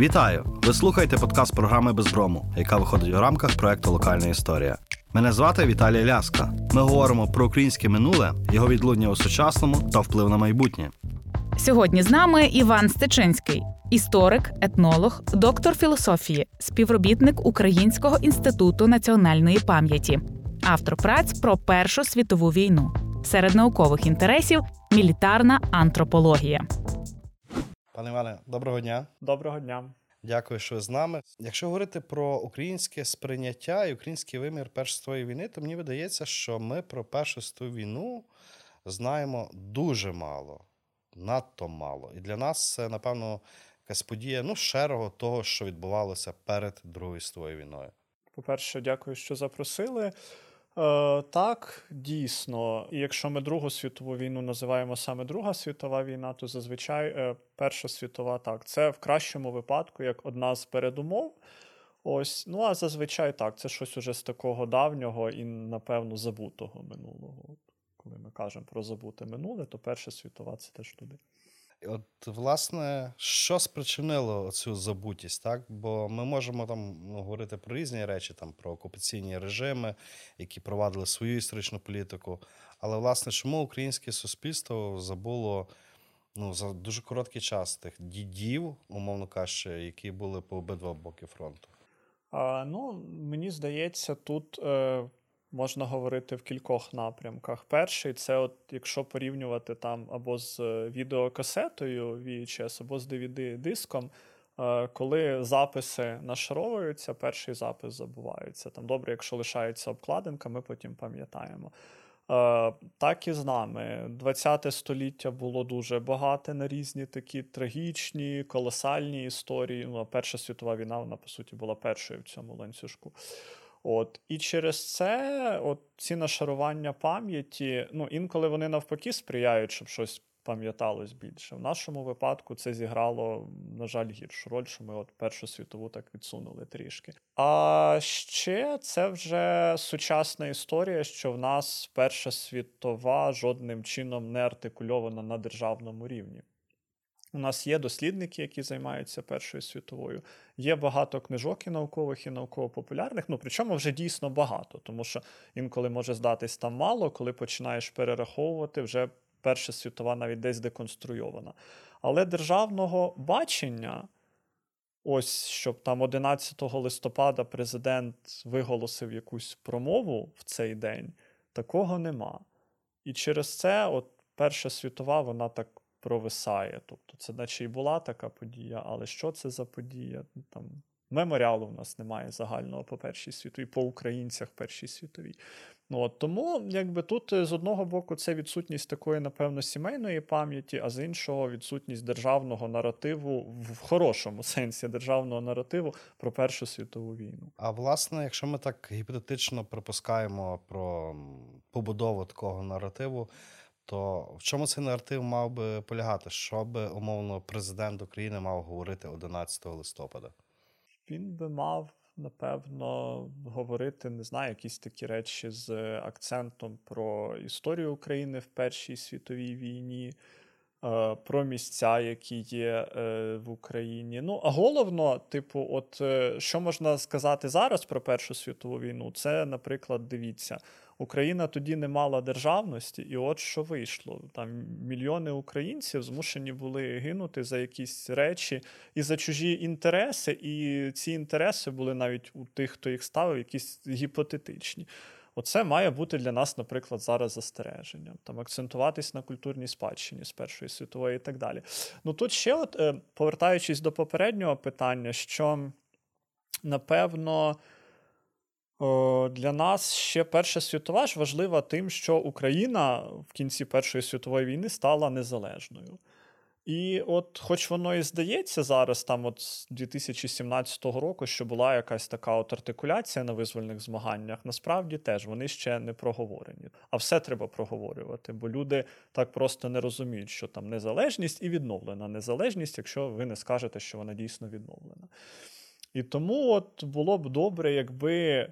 Вітаю! Ви слухаєте подкаст програми Безброму, яка виходить у рамках проекту Локальна історія. Мене звати Віталій Ляска. Ми говоримо про українське минуле, його відлуння у сучасному та вплив на майбутнє. Сьогодні з нами Іван Стечинський, історик, етнолог, доктор філософії, співробітник Українського інституту національної пам'яті, автор праць про Першу світову війну. Серед наукових інтересів мілітарна антропологія. Пане Іване, доброго дня. Доброго дня. Дякую, що ви з нами. Якщо говорити про українське сприйняття і український вимір Першої війни, то мені видається, що ми про Першу війну знаємо дуже мало, надто мало. І для нас це, напевно, якась подія ну, шерого того, що відбувалося перед Другою світовою війною. По-перше, дякую, що запросили. Е, Так, дійсно, і якщо ми Другу світову війну називаємо саме Друга світова війна, то зазвичай е, Перша світова так. Це в кращому випадку як одна з передумов. Ось, ну а зазвичай так, це щось уже з такого давнього і, напевно, забутого минулого. Коли ми кажемо про забуте минуле, то Перша світова це теж туди. От, власне, що спричинило цю забутість, так? Бо ми можемо там ну, говорити про різні речі, там про окупаційні режими, які провадили свою історичну політику. Але, власне, чому українське суспільство забуло ну, за дуже короткий час тих дідів, умовно кажучи, які були по обидва боки фронту? А, Ну, мені здається, тут. Е... Можна говорити в кількох напрямках. Перший це, от якщо порівнювати там або з відеокасетою VHS, або з DVD-диском, коли записи нашаровуються, перший запис забувається. Там добре, якщо лишається обкладинка, ми потім пам'ятаємо. Так і з нами. ХХ століття було дуже багате на різні такі трагічні, колосальні історії. Ну, Перша світова війна, вона, по суті, була першою в цьому ланцюжку. От І через це от ці нашарування пам'яті, ну інколи вони навпаки сприяють, щоб щось пам'яталось більше. В нашому випадку це зіграло, на жаль, гіршу роль, що ми от Першу світову так відсунули трішки. А ще це вже сучасна історія, що в нас Перша світова жодним чином не артикульована на державному рівні. У нас є дослідники, які займаються Першою світовою. Є багато книжок і наукових, і науково-популярних. Ну причому вже дійсно багато, тому що інколи може здатись там мало, коли починаєш перераховувати, вже Перша світова навіть десь деконструйована. Але державного бачення, ось щоб там 11 листопада президент виголосив якусь промову в цей день, такого нема. І через це, от Перша світова, вона так провисає. Тобто, це наче і була така подія, але що це за подія? Там Меморіалу в нас немає загального по першій світовій, по українцях Першій світовій. Ну, от, Тому якби тут е, з одного боку це відсутність такої, напевно, сімейної пам'яті, а з іншого відсутність державного наративу в хорошому сенсі державного наративу про Першу світову війну. А власне, якщо ми так гіпотетично припускаємо про побудову такого наративу, то в чому цей наратив мав би полягати? Що би умовно президент України мав говорити 11 листопада? Він би мав, напевно, говорити, не знаю, якісь такі речі з акцентом про історію України в Першій світовій війні. Е, про місця, які є е, в Україні. Ну, а головно, типу, от е, що можна сказати зараз про Першу світову війну? Це, наприклад, дивіться, Україна тоді не мала державності, і от що вийшло. Там мільйони українців змушені були гинути за якісь речі і за чужі інтереси, і ці інтереси були навіть у тих, хто їх ставив, якісь гіпотетичні. Оце має бути для нас, наприклад, зараз застереженням, там акцентуватись на культурній спадщині з Першої світової і так далі. Ну тут ще, от, е, повертаючись до попереднього питання, що напевно. Для нас ще Перша світова ж важлива тим, що Україна в кінці Першої світової війни стала незалежною. І от, хоч воно і здається зараз, там от з 2017 року, що була якась така от артикуляція на визвольних змаганнях, насправді теж вони ще не проговорені. А все треба проговорювати, бо люди так просто не розуміють, що там незалежність і відновлена незалежність, якщо ви не скажете, що вона дійсно відновлена. І тому от було б добре, якби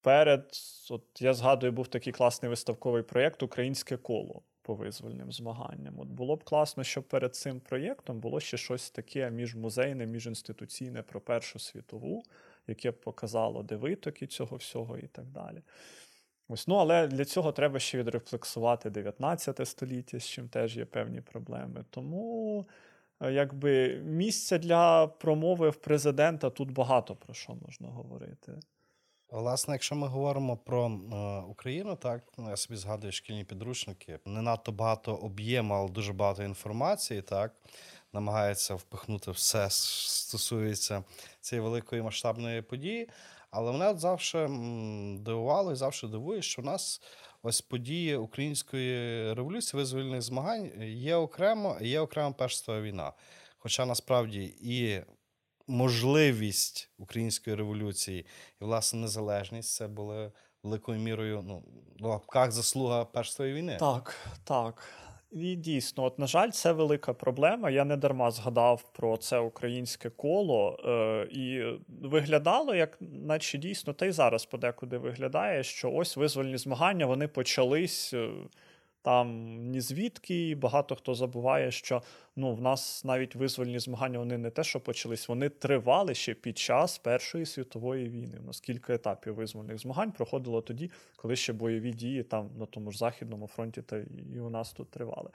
перед, от я згадую, був такий класний виставковий проєкт Українське коло по визвольним змаганням. От було б класно, щоб перед цим проєктом було ще щось таке міжмузейне, міжінституційне про Першу світову, яке б показало, де витоки цього всього і так далі. Ось, ну, Але для цього треба ще відрефлексувати 19 століття, з чим теж є певні проблеми. Тому е, якби місця для промови в президента тут багато про що можна говорити. Власне, якщо ми говоримо про е, Україну, так ну, я собі згадую шкільні підручники. Не надто багато об'єму, але дуже багато інформації, так намагається впихнути все, що стосується цієї великої масштабної події. Але мене завжди дивувало і завжди дивує, що в нас ось події української революції, визвольних змагань є окремо, є окремо Перша війна. Хоча насправді і можливість української революції і власне незалежність це були великою мірою ну, в лапках заслуга Першої війни. Так, так. І дійсно, от, на жаль, це велика проблема. Я не дарма згадав про це українське коло, е, і виглядало, як наче дійсно, та й зараз подекуди виглядає, що ось визвольні змагання вони почались. Там ні звідки, і багато хто забуває, що ну, в нас навіть визвольні змагання вони не те, що почались, вони тривали ще під час Першої світової війни. У нас кілька етапів визвольних змагань проходило тоді, коли ще бойові дії там на тому ж Західному фронті та і у нас тут тривали.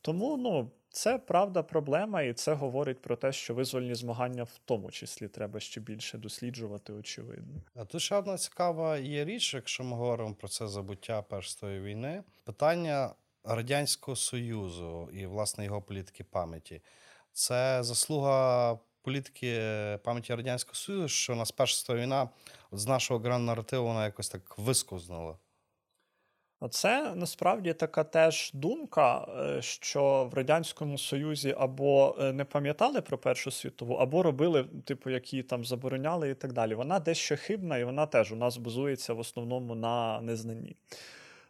Тому ну, це правда проблема, і це говорить про те, що визвольні змагання в тому числі треба ще більше досліджувати, очевидно. А тут ще одна цікава є річ, якщо ми говоримо про це забуття Першої війни. Питання Радянського Союзу і власне його політики пам'яті. Це заслуга політики пам'яті Радянського Союзу, що у нас Перша війна з нашого гран-наративу вона якось так вискознула. Це насправді така теж думка, е, що в Радянському Союзі або е, не пам'ятали про Першу світову, або робили, типу, які там забороняли і так далі. Вона дещо хибна, і вона теж у нас базується в основному на незнанні.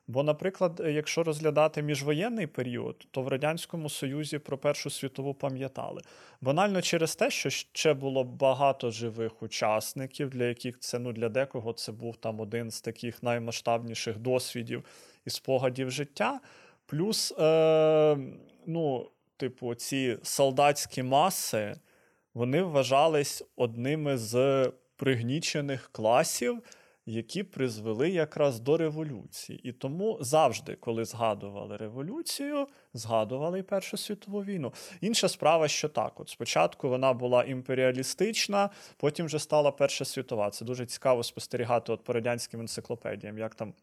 Бо, наприклад, якщо розглядати міжвоєнний період, то в Радянському Союзі про Першу світову пам'ятали. Банально через те, що ще було багато живих учасників, для яких це ну для декого це був там один з таких наймасштабніших досвідів і спогадів життя. Плюс, е, ну, типу, ці солдатські маси вони вважались одними з пригнічених класів які призвели якраз до революції. І тому завжди, коли згадували революцію, згадували і Першу світову війну. Інша справа, що так: от спочатку вона була імперіалістична, потім вже стала Перша світова. Це дуже цікаво спостерігати от по радянським енциклопедіям, як там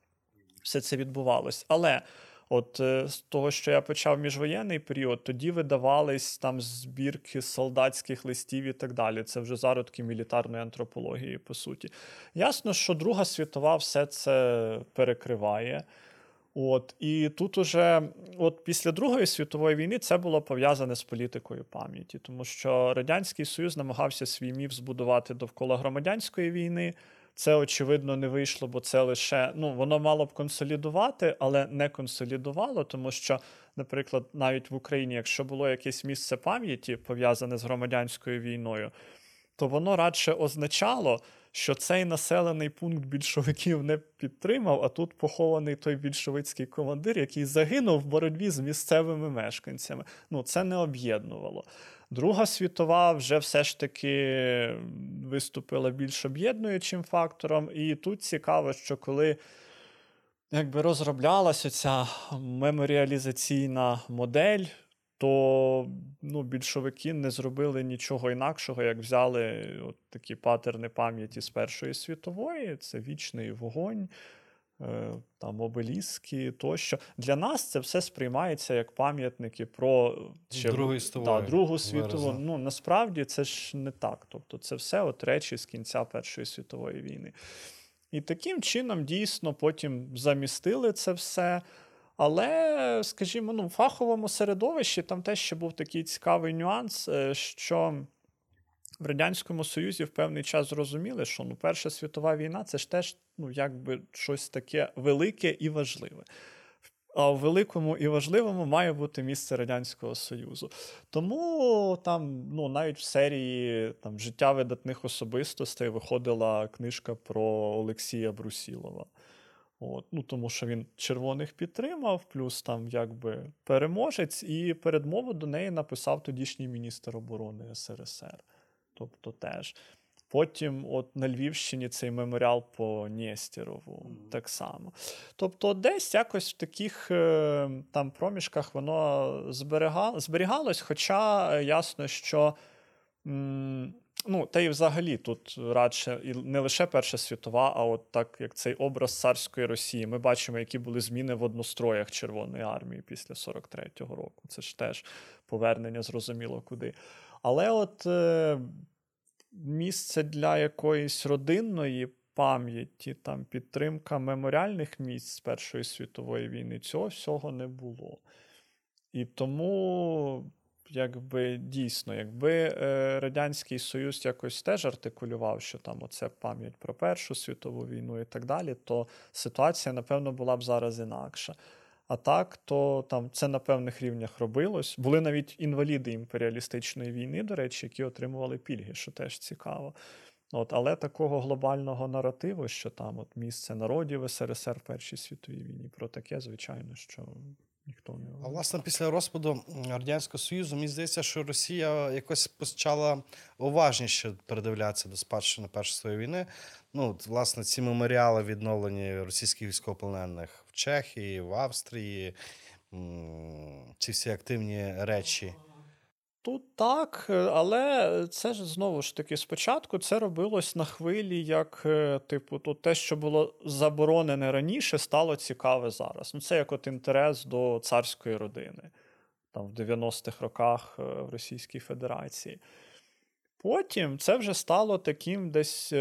все це відбувалось. Але. От е, з того, що я почав міжвоєнний період, тоді видавались там збірки солдатських листів і так далі. Це вже зародки мілітарної антропології, по суті. Ясно, що Друга світова все це перекриває. От І тут уже, от після Другої світової війни, це було пов'язане з політикою пам'яті, тому що Радянський Союз намагався свій міф збудувати довкола громадянської війни. Це, очевидно, не вийшло, бо це лише ну, воно мало б консолідувати, але не консолідувало, тому що, наприклад, навіть в Україні, якщо було якесь місце пам'яті пов'язане з громадянською війною, то воно радше означало, що цей населений пункт більшовиків не підтримав, а тут похований той більшовицький командир, який загинув в боротьбі з місцевими мешканцями. Ну, це не об'єднувало. Друга світова вже все ж таки виступила більш об'єднуючим фактором. І тут цікаво, що коли якби розроблялася ця меморіалізаційна модель, то ну, більшовики не зробили нічого інакшого, як взяли от такі патерни пам'яті з Першої світової: це вічний вогонь. Е, там обеліски тощо. Для нас це все сприймається як пам'ятники про ще, Другу, да, Другу світову. Ну насправді це ж не так. Тобто, це все от речі з кінця Першої світової війни. І таким чином дійсно потім замістили це все. Але, скажімо, ну, в фаховому середовищі там теж ще був такий цікавий нюанс, е, що в Радянському Союзі в певний час зрозуміли, що ну, Перша світова війна це ж теж ну, якби щось таке велике і важливе. А в великому і важливому має бути місце Радянського Союзу. Тому там, ну, навіть в серії там, життя видатних особистостей виходила книжка про Олексія Брусілова. От, ну, Тому що він червоних підтримав, плюс там якби переможець, і передмову до неї написав тодішній міністр оборони СРСР. Тобто теж. Потім, от на Львівщині цей меморіал по Нєстєрову mm-hmm. так само. Тобто, десь якось в таких е, там проміжках воно зберігало, зберігалось, хоча ясно, що. М- Ну, та й взагалі тут радше і не лише Перша світова, а от так як цей образ царської Росії. Ми бачимо, які були зміни в одностроях Червоної армії після 43-го року. Це ж теж повернення, зрозуміло куди. Але от е, місце для якоїсь родинної пам'яті, там підтримка меморіальних місць Першої світової війни, цього всього не було. І тому якби дійсно, якби е, Радянський Союз якось теж артикулював, що там оце пам'ять про Першу світову війну і так далі, то ситуація, напевно, була б зараз інакша. А так, то там це на певних рівнях робилось. Були навіть інваліди імперіалістичної війни, до речі, які отримували пільги, що теж цікаво. От, Але такого глобального наративу, що там от місце народів СРСР в Першій світовій війні, про таке, звичайно, що ніхто не А власне після розпаду радянського союзу мені здається, що Росія якось почала уважніше передивлятися до спадщини першої своєї війни. Ну, власне, ці меморіали відновлені російських військовополонених в Чехії, в Австрії, ці всі активні речі. Тут так, е, але це ж знову ж таки спочатку це робилось на хвилі, як, е, типу, то те, що було заборонене раніше, стало цікаве зараз. Ну, Це як от інтерес до царської родини там в 90-х роках е, в Російській Федерації. Потім це вже стало таким десь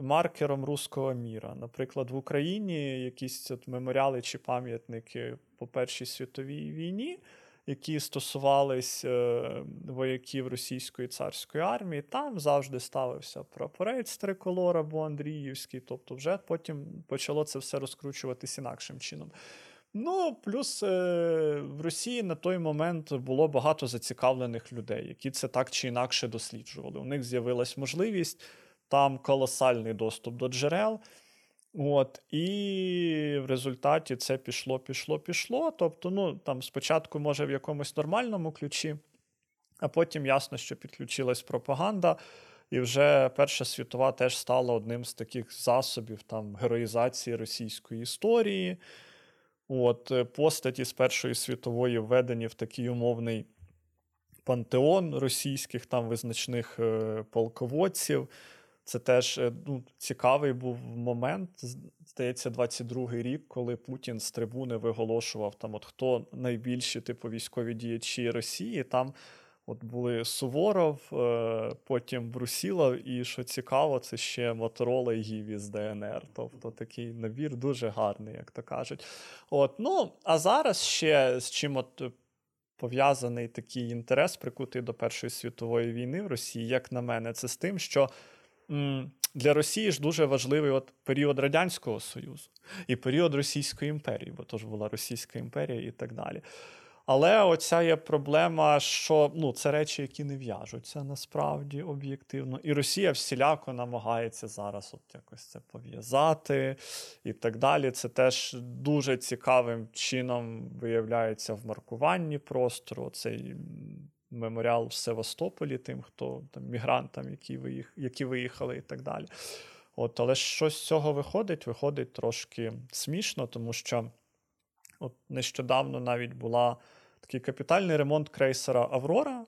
маркером руського міра. Наприклад, в Україні якісь от меморіали чи пам'ятники по Першій світовій війні які стосувались е, вояків російської царської армії, там завжди ставився прапорець триколор або Андріївський. Тобто, вже потім почало це все розкручуватись інакшим чином. Ну, плюс е, в Росії на той момент було багато зацікавлених людей, які це так чи інакше досліджували. У них з'явилась можливість там колосальний доступ до джерел. От, І в результаті це пішло, пішло, пішло. Тобто, ну, там спочатку, може, в якомусь нормальному ключі, а потім ясно, що підключилась пропаганда. І вже Перша світова теж стала одним з таких засобів там, героїзації російської історії. От, Постаті з Першої світової введені в такий умовний пантеон російських там визначних е, полководців. Це теж е, ну, цікавий був момент. Здається, 22-й рік, коли Путін з трибуни виголошував там, от хто найбільші типу військові діячі Росії. Там от були Суворов, е, потім Брусілов, і що цікаво, це ще Моторола і Гіві з ДНР. Тобто такий набір дуже гарний, як то кажуть. От, ну, А зараз ще з чим от пов'язаний такий інтерес, прикутий до Першої світової війни в Росії, як на мене, це з тим, що для Росії ж дуже важливий от період Радянського Союзу і період Російської імперії, бо то ж була Російська імперія і так далі. Але оця є проблема, що ну, це речі, які не в'яжуться насправді об'єктивно. І Росія всіляко намагається зараз от якось це пов'язати і так далі. Це теж дуже цікавим чином виявляється в маркуванні простору. Цей меморіал в Севастополі, тим, хто там мігрантам, які виїх, які виїхали, і так далі. От, Але щось з цього виходить, виходить трошки смішно, тому що от нещодавно навіть була такий капітальний ремонт крейсера Аврора.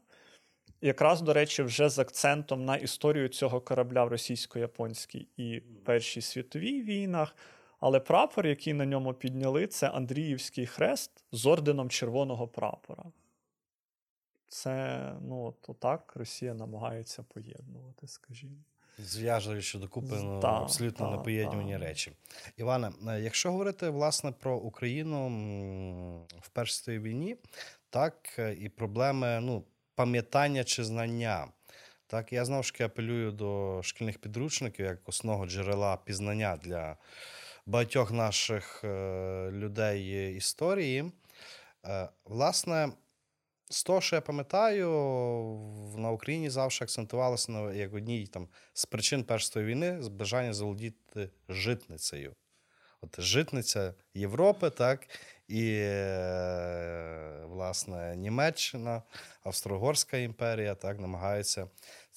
Якраз, до речі, вже з акцентом на історію цього корабля в російсько-японській і Першій світовій війнах. Але прапор, який на ньому підняли, це Андріївський хрест з орденом червоного прапора. Це ну, то так Росія намагається поєднувати, скажімо. Зв'яжуючи докупи ну, та, абсолютно та, непоєднувані та. речі. Іване, е, якщо говорити власне про Україну в Першій війні, так е, і проблеми ну, пам'ятання чи знання. Так, я знову ж таки апелюю до шкільних підручників як основного джерела пізнання для багатьох наших е, людей історії. Власне. З того, що я пам'ятаю, на Україні завжди акцентувалося на як одній там з причин Першої війни з бажання заволодіти житницею. От житниця Європи, так, і, е, власне, Німеччина, Австро-Угорська імперія так, намагаються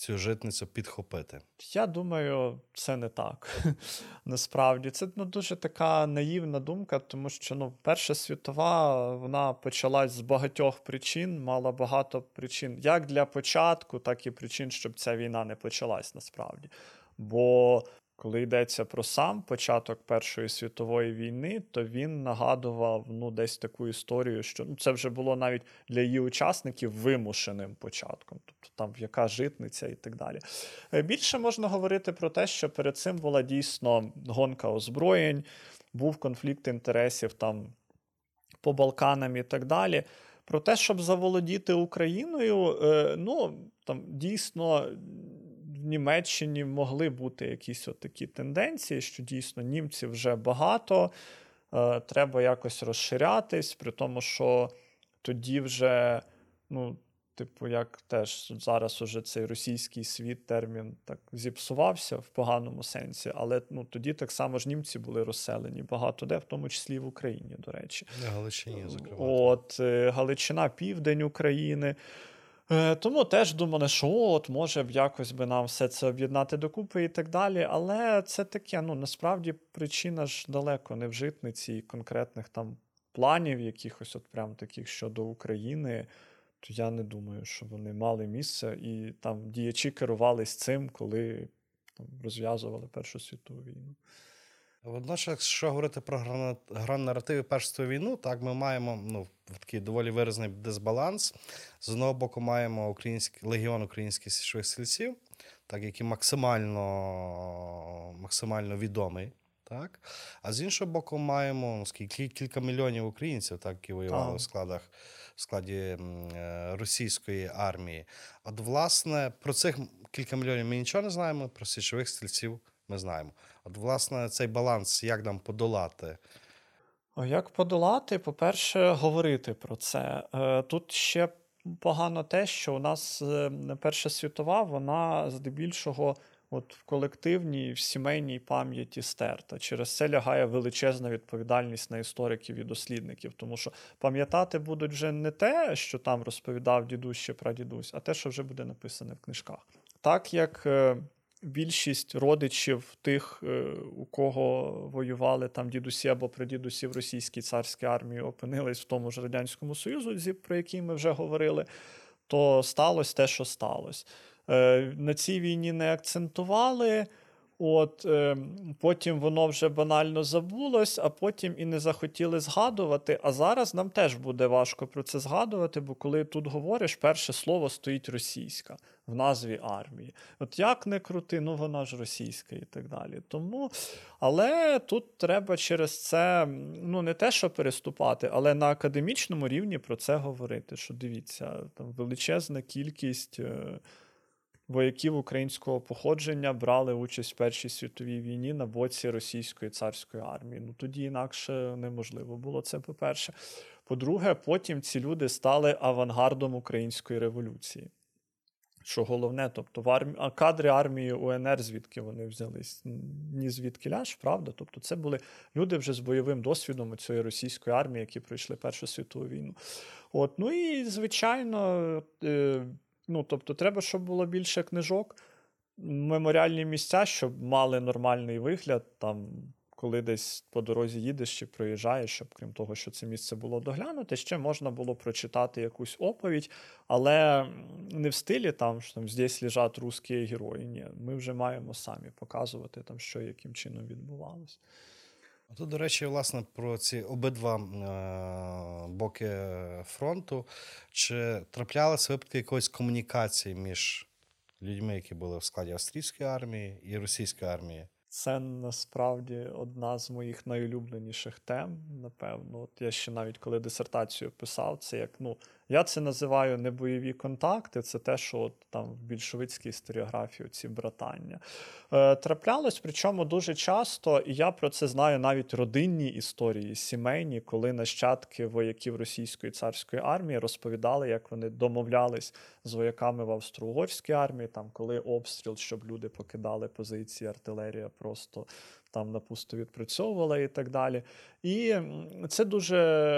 цю житницю підхопити. Я думаю, це не так. Насправді, це ну, дуже така наївна думка, тому що ну, Перша світова вона почалась з багатьох причин, мала багато причин, як для початку, так і причин, щоб ця війна не почалась насправді. Бо коли йдеться про сам початок Першої світової війни, то він нагадував ну, десь таку історію, що ну, це вже було навіть для її учасників вимушеним початком, тобто там яка житниця і так далі. Е, Більше можна говорити про те, що перед цим була дійсно гонка озброєнь, був конфлікт інтересів там по Балканам і так далі. Про те, щоб заволодіти Україною, е, ну там дійсно в Німеччині могли бути якісь от такі тенденції, що дійсно німців вже багато, е, треба якось розширятись, при тому, що тоді вже, ну, типу, як теж зараз уже цей російський світ термін так зіпсувався в поганому сенсі, але ну, тоді так само ж німці були розселені багато де, в тому числі і в Україні, до речі. Галичині, зокрема. От е, Галичина, південь України. Е, Тому теж думали, що от може б якось би нам все це об'єднати докупи і так далі. Але це таке, ну насправді причина ж далеко не в житниці і конкретних там планів, якихось от прям таких щодо України. То я не думаю, що вони мали місце і там діячі керувались цим, коли там, розв'язували Першу світову війну. Водночас, якщо говорити про гран- гран-наративи Першої війну, так ми маємо ну, такий доволі виразний дисбаланс. З одного боку, маємо український легіон українських січових стрільців, так, який максимально, максимально відомий. Так? А з іншого боку, маємо ну, скільки, кілька мільйонів українців, так, які воювали Ага. в складах в складі е, російської армії. От, власне, про цих кілька мільйонів ми нічого не знаємо, про січових стрільців ми знаємо. От, власне, цей баланс, як нам подолати? Як подолати? По-перше, говорити про це. Е, Тут ще погано те, що у нас е, Перша світова, вона здебільшого от в колективній, в сімейній пам'яті стерта. Через це лягає величезна відповідальність на істориків і дослідників, тому що пам'ятати будуть вже не те, що там розповідав дідусь чи прадідусь, а те, що вже буде написане в книжках. Так як е, більшість родичів тих, е, у кого воювали там дідусі або прадідусі в російській царській армії, опинились в тому ж Радянському Союзу, про який ми вже говорили, то сталося те, що сталося. Е, На цій війні не акцентували. От е, потім воно вже банально забулось, а потім і не захотіли згадувати. А зараз нам теж буде важко про це згадувати, бо коли тут говориш, перше слово стоїть російська в назві армії. От як не крути, ну вона ж російська і так далі. Тому, але тут треба через це ну не те, що переступати, але на академічному рівні про це говорити. Що дивіться, там величезна кількість. е, Вояків українського походження брали участь в Першій світовій війні на боці російської царської армії. Ну тоді інакше неможливо було це, по-перше. По-друге, потім ці люди стали авангардом української революції. Що головне, тобто в армі... а кадри армії УНР, звідки вони взялись? Ні звідки ляж, правда? Тобто, це були люди вже з бойовим досвідом цієї російської армії, які пройшли Першу світову війну. От, ну і звичайно, е, ну тобто, треба, щоб було більше книжок, меморіальні місця, щоб мали нормальний вигляд, там, коли десь по дорозі їдеш чи проїжджаєш, щоб крім того, що це місце було доглянуте, ще можна було прочитати якусь оповідь, але не в стилі там, що там здесь лежать русські герої. Ні, ми вже маємо самі показувати, там, що яким чином відбувалося. Тут, до речі, власне, про ці обидва е- боки фронту. Чи траплялися випадки якоїсь комунікації між людьми, які були в складі австрійської армії і російської армії? Це насправді одна з моїх найулюбленіших тем, напевно. От я ще навіть коли дисертацію писав, це як ну я це називаю не бойові контакти, це те, що от там в більшовицькій історіографії ці братання. Е, траплялось, причому дуже часто, і я про це знаю навіть родинні історії, сімейні, коли нащадки вояків російської царської армії розповідали, як вони домовлялись з вояками в австро-угорській армії, там коли обстріл, щоб люди покидали позиції, артилерія просто там напусто відпрацьовувала і так далі. І це дуже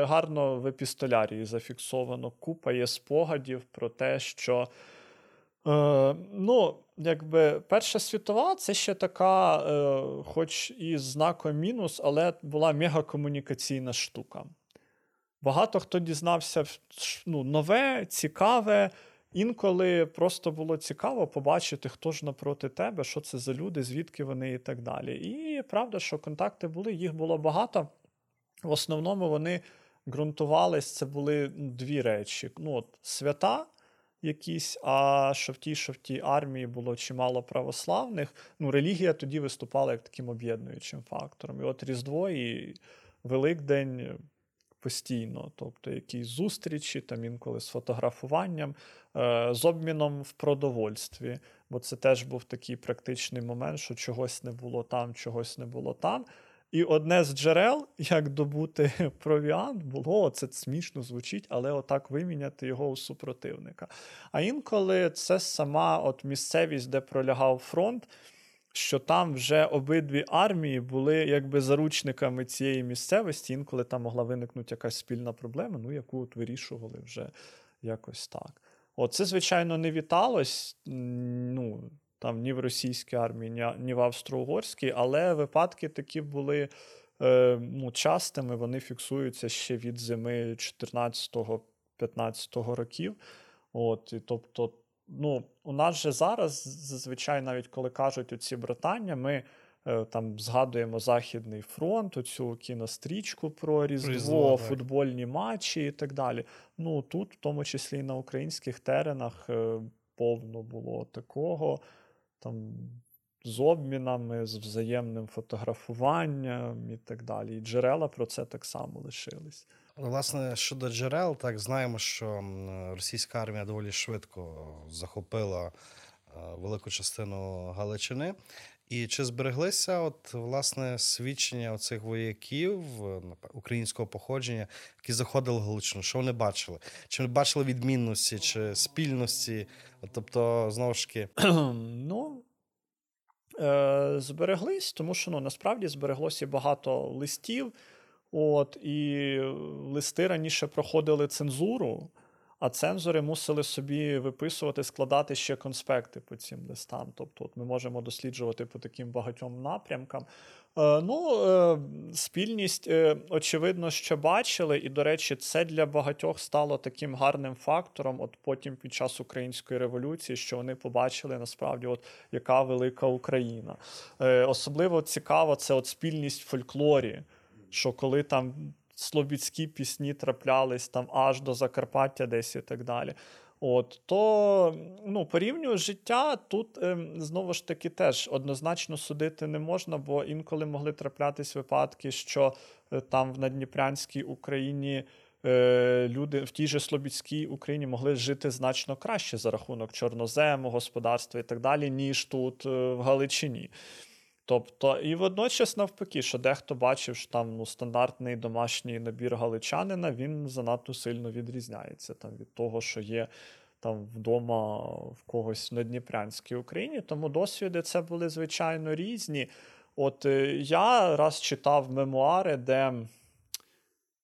гарно в епістолярії зафіксовано. Купа є спогадів про те, що. Е, ну, якби Перша світова це ще така, е, хоч і знаком мінус, але була мегакомунікаційна штука. Багато хто дізнався ну, нове, цікаве. Інколи просто було цікаво побачити, хто ж напроти тебе, що це за люди, звідки вони і так далі. І правда, що контакти були, їх було багато. В основному вони ґрунтувались, це були дві речі: Ну, от, свята якісь, а що в тій, що в тій армії було чимало православних. Ну, релігія тоді виступала як таким об'єднуючим фактором. І от Різдво і Великдень постійно, тобто якісь зустрічі, там інколи з фотографуванням, е, з обміном в продовольстві. Бо це теж був такий практичний момент, що чогось не було там, чогось не було там. І одне з джерел, як добути провіант, було це смішно звучить, але отак виміняти його у супротивника. А інколи це сама от місцевість, де пролягав фронт що там вже обидві армії були якби заручниками цієї місцевості, інколи там могла виникнути якась спільна проблема, ну яку от вирішували вже якось так. От це, звичайно, не віталось ну, там ні в російській армії, ні, в австро-угорській, але випадки такі були е, ну, частими, вони фіксуються ще від зими 14-15 років. От, і тобто ну, у нас же зараз зазвичай, навіть коли кажуть оці братання, ми е, там згадуємо Західний фронт, оцю кінострічку про Різдво, Різдво футбольні матчі і так далі. Ну тут, в тому числі і на українських теренах, е, повно було такого. там з обмінами, з взаємним фотографуванням і так далі. І джерела про це так само лишились. Власне, щодо джерел, так знаємо, що російська армія доволі швидко захопила е, велику частину Галичини. І чи збереглися от власне свідчення оцих вояків українського походження, які заходили в Галичину? Що вони бачили? Чи вони бачили відмінності чи спільності? Тобто, знову ж таки, ну е, збереглись, тому що ну насправді збереглося багато листів. От, І листи раніше проходили цензуру, а цензори мусили собі виписувати, складати ще конспекти по цим листам. Тобто, от ми можемо досліджувати по таким багатьом напрямкам. Е, ну, е, Спільність, е, очевидно, що бачили, і, до речі, це для багатьох стало таким гарним фактором. От потім під час української революції, що вони побачили насправді, от яка велика Україна. Особливо цікаво, це от спільність в фольклорі що коли там слобідські пісні траплялись там аж до Закарпаття, десь і так далі. От, То ну, порівнюю життя тут е, знову ж таки теж однозначно судити не можна, бо інколи могли траплятись випадки, що е, там в Надніпрянській Україні е, люди в тій же Слобідській Україні могли жити значно краще за рахунок чорнозему, господарства і так далі, ніж тут е, в Галичині. Тобто, і водночас, навпаки, що дехто бачив, що там ну, стандартний домашній набір галичанина, він занадто сильно відрізняється там, від того, що є там вдома в когось на Дніпрянській Україні. Тому досвіди це були звичайно різні. От е, я раз читав мемуари, де.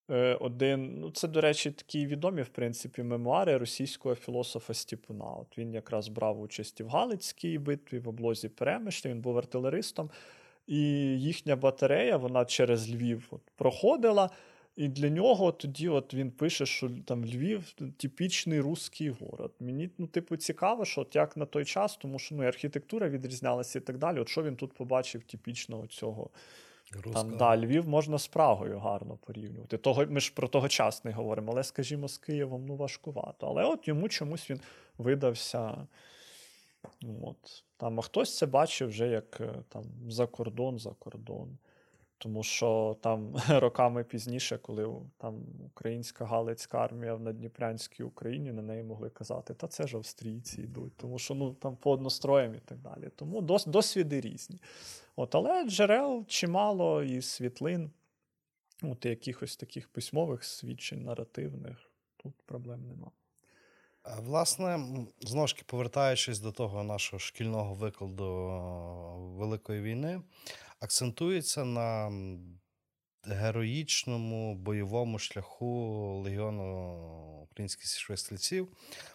Е, один, ну це, до речі, такі відомі, в принципі, мемуари російського філософа Стіпуна. От Він якраз брав участь і в Галицькій битві, в облозі Перемишля, він був артилеристом, і їхня батарея вона через Львів от, проходила. І для нього тоді от він пише, що там Львів типічний русський город. Мені ну, типу, цікаво, що от як на той час, тому що ну, і архітектура відрізнялася і так далі. От що він тут побачив типічного цього там, да, Львів можна з Прагою гарно порівнювати. Того, Ми ж про тогочасний говоримо, але, скажімо, з Києвом ну, важкувато. Але от йому чомусь він видався. От. Там, А хтось це бачив вже як е, там, за кордон, за кордон. Тому що там роками пізніше, коли там українська Галицька армія в Надніпрянській Україні на неї могли казати, та це ж австрійці йдуть, тому що ну там по одностроям і так далі. Тому дос, досвіди різні. От, Але джерел чимало і світлин, от якихось таких письмових свідчень, наративних, тут проблем нема. Власне, знову ж повертаючись до того нашого шкільного викладу Великої війни, акцентується на героїчному бойовому шляху Легіону українських січових стрільців,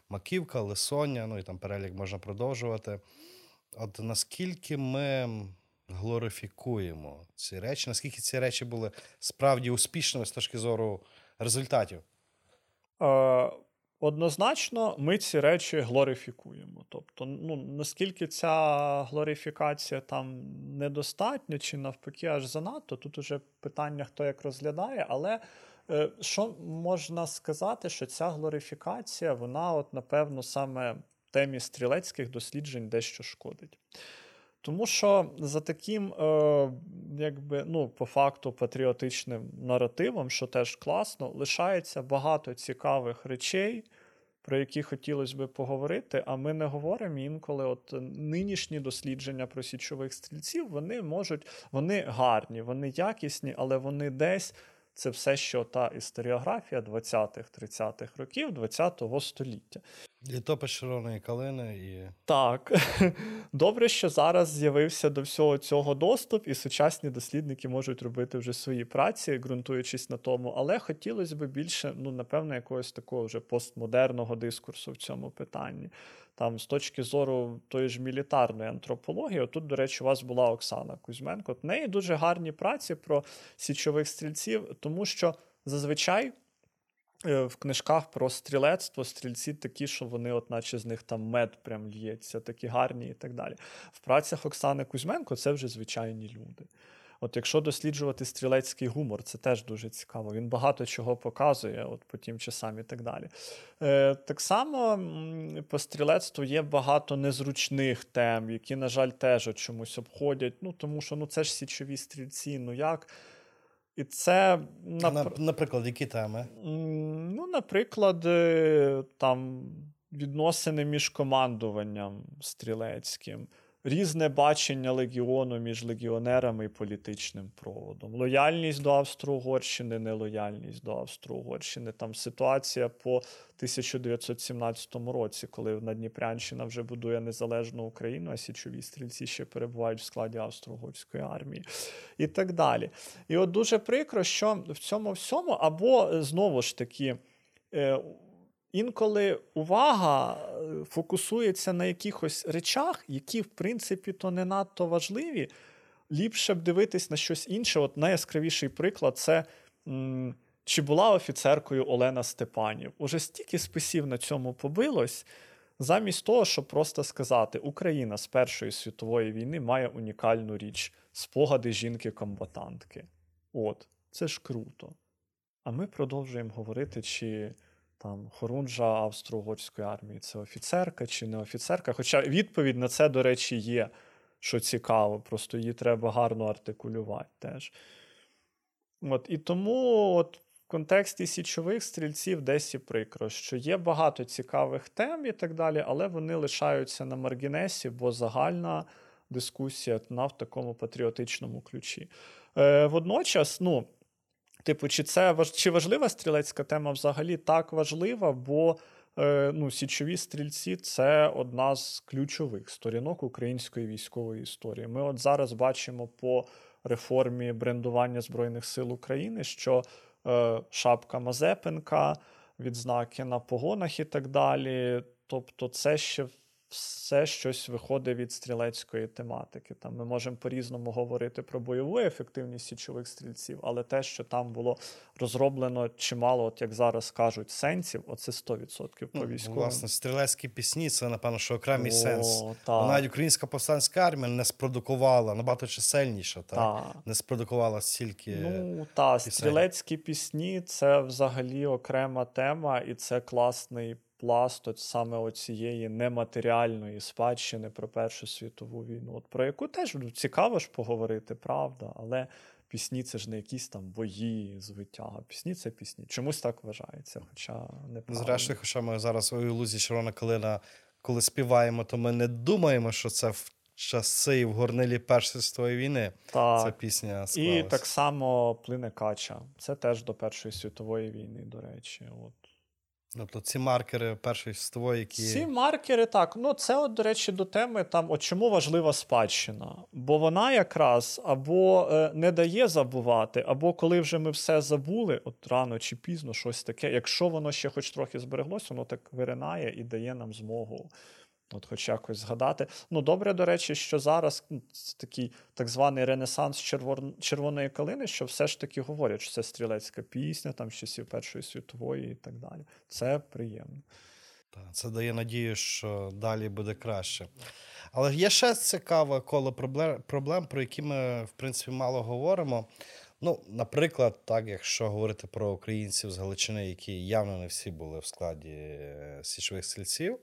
Маківка, Лисоня, ну і там перелік можна продовжувати. От наскільки ми глорифікуємо ці речі, наскільки ці речі були справді успішними з точки зору результатів? Е, однозначно, ми ці речі глорифікуємо. Тобто, ну, наскільки ця глорифікація там недостатня, чи навпаки, аж занадто, тут уже питання, хто як розглядає, але. е, Що можна сказати, що ця глорифікація, вона, от, напевно, саме темі стрілецьких досліджень дещо шкодить. Тому що за таким, е, якби, ну, по факту, патріотичним наративом, що теж класно, лишається багато цікавих речей, про які хотілося би поговорити, а ми не говоримо інколи. От нинішні дослідження про січових стрільців, вони можуть, вони гарні, вони якісні, але вони десь. Це все, що та історіографія 20-30-х років ХХ століття. Літопис червоної калини і Так, добре, що зараз з'явився до всього цього доступ, і сучасні дослідники можуть робити вже свої праці, ґрунтуючись на тому. Але хотілося б більше, ну, напевно, якогось такого вже постмодерного дискурсу в цьому питанні. Там, з точки зору тої ж мілітарної антропології, отут, до речі, у вас була Оксана Кузьменко. В неї дуже гарні праці про січових стрільців, тому що зазвичай. Е, В книжках про стрілецтво стрільці такі, що вони, от наче з них там мед прям л'ється, такі гарні і так далі. В працях Оксани Кузьменко це вже звичайні люди. От якщо досліджувати стрілецький гумор, це теж дуже цікаво. Він багато чого показує, от по тим часам і так далі. Е, так само по стрілецтву є багато незручних тем, які, на жаль, теж чомусь обходять. Ну, тому що ну, це ж січові стрільці, ну як. І це На, напр- наприклад, які теми? Ну, наприклад, е, там відносини між командуванням стрілецьким, різне бачення легіону між легіонерами і політичним проводом, лояльність до Австро-Угорщини, нелояльність до Австро-Угорщини. Там ситуація по 1917 році, коли Надніпрянщина вже будує незалежну Україну, а січові стрільці ще перебувають в складі Австро-Угорської армії і так далі. І от дуже прикро, що в цьому всьому, або знову ж таки, е, інколи увага е, фокусується на якихось речах, які, в принципі, то не надто важливі. Ліпше б дивитись на щось інше. От найяскравіший приклад це. Чи була офіцеркою Олена Степанів? Уже стільки списів на цьому побилось, замість того, щоб просто сказати, Україна з Першої світової війни має унікальну річ спогади жінки-комбатантки. От, це ж круто. А ми продовжуємо говорити, чи там Хорунжа Австро-Угорської армії це офіцерка чи не офіцерка. Хоча відповідь на це, до речі, є, що цікаво, просто її треба гарно артикулювати теж. От, і тому от, в контексті січових стрільців десь і прикро, що є багато цікавих тем і так далі, але вони лишаються на маргінесі, бо загальна дискусія на в такому патріотичному ключі. Е, водночас, ну, типу, чи це чи важлива стрілецька тема взагалі так важлива, бо е, ну, січові стрільці це одна з ключових сторінок української військової історії. Ми от зараз бачимо по реформі брендування Збройних сил України, що е, шапка Мазепенка, відзнаки на погонах і так далі. Тобто, це ще все щось виходить від стрілецької тематики. Там ми можемо по-різному говорити про бойову ефективність січових стрільців, але те, що там було розроблено чимало, от як зараз кажуть, сенсів, оце 100% по Ну. Власне, стрілецькі пісні це, напевно, що окремий О, сенс. Так. навіть українська повстанська армія не спродукувала набагато чисельніша, так? Так. не спродукувала стільки. Ну, та, пісень. стрілецькі пісні це взагалі окрема тема, і це класний пласт от саме оцієї нематеріальної спадщини про Першу світову війну, от про яку теж ну, цікаво ж поговорити, правда, але пісні це ж не якісь там бої, звитяга. Пісні це пісні. Чомусь так вважається, хоча не Зрештою, хоча ми зараз у ілузії Червона калина, коли співаємо, то ми не думаємо, що це в часи і в горнилі Першої світової війни. так. Ця пісня І так само плине кача. Це теж до Першої світової війни, до речі. От. Тобто ці маркери першої світової, які. Ці маркери так. Ну, це, от, до речі, до теми там, от чому важлива спадщина. Бо вона якраз або е, не дає забувати, або коли вже ми все забули, от рано чи пізно щось таке. Якщо воно ще хоч трохи збереглося, воно так виринає і дає нам змогу. От, хоч якось згадати. Ну, добре, до речі, що зараз такий так званий ренесанс червон... червоної калини, що все ж таки говорять, що це стрілецька пісня, там часів Першої світової і так далі. Це приємно. Це дає надію, що далі буде краще. Але є ще цікаве коло проблем, про які ми, в принципі, мало говоримо. Ну, наприклад, так, якщо говорити про українців з Галичини, які явно не всі були в складі е, січових стрільців,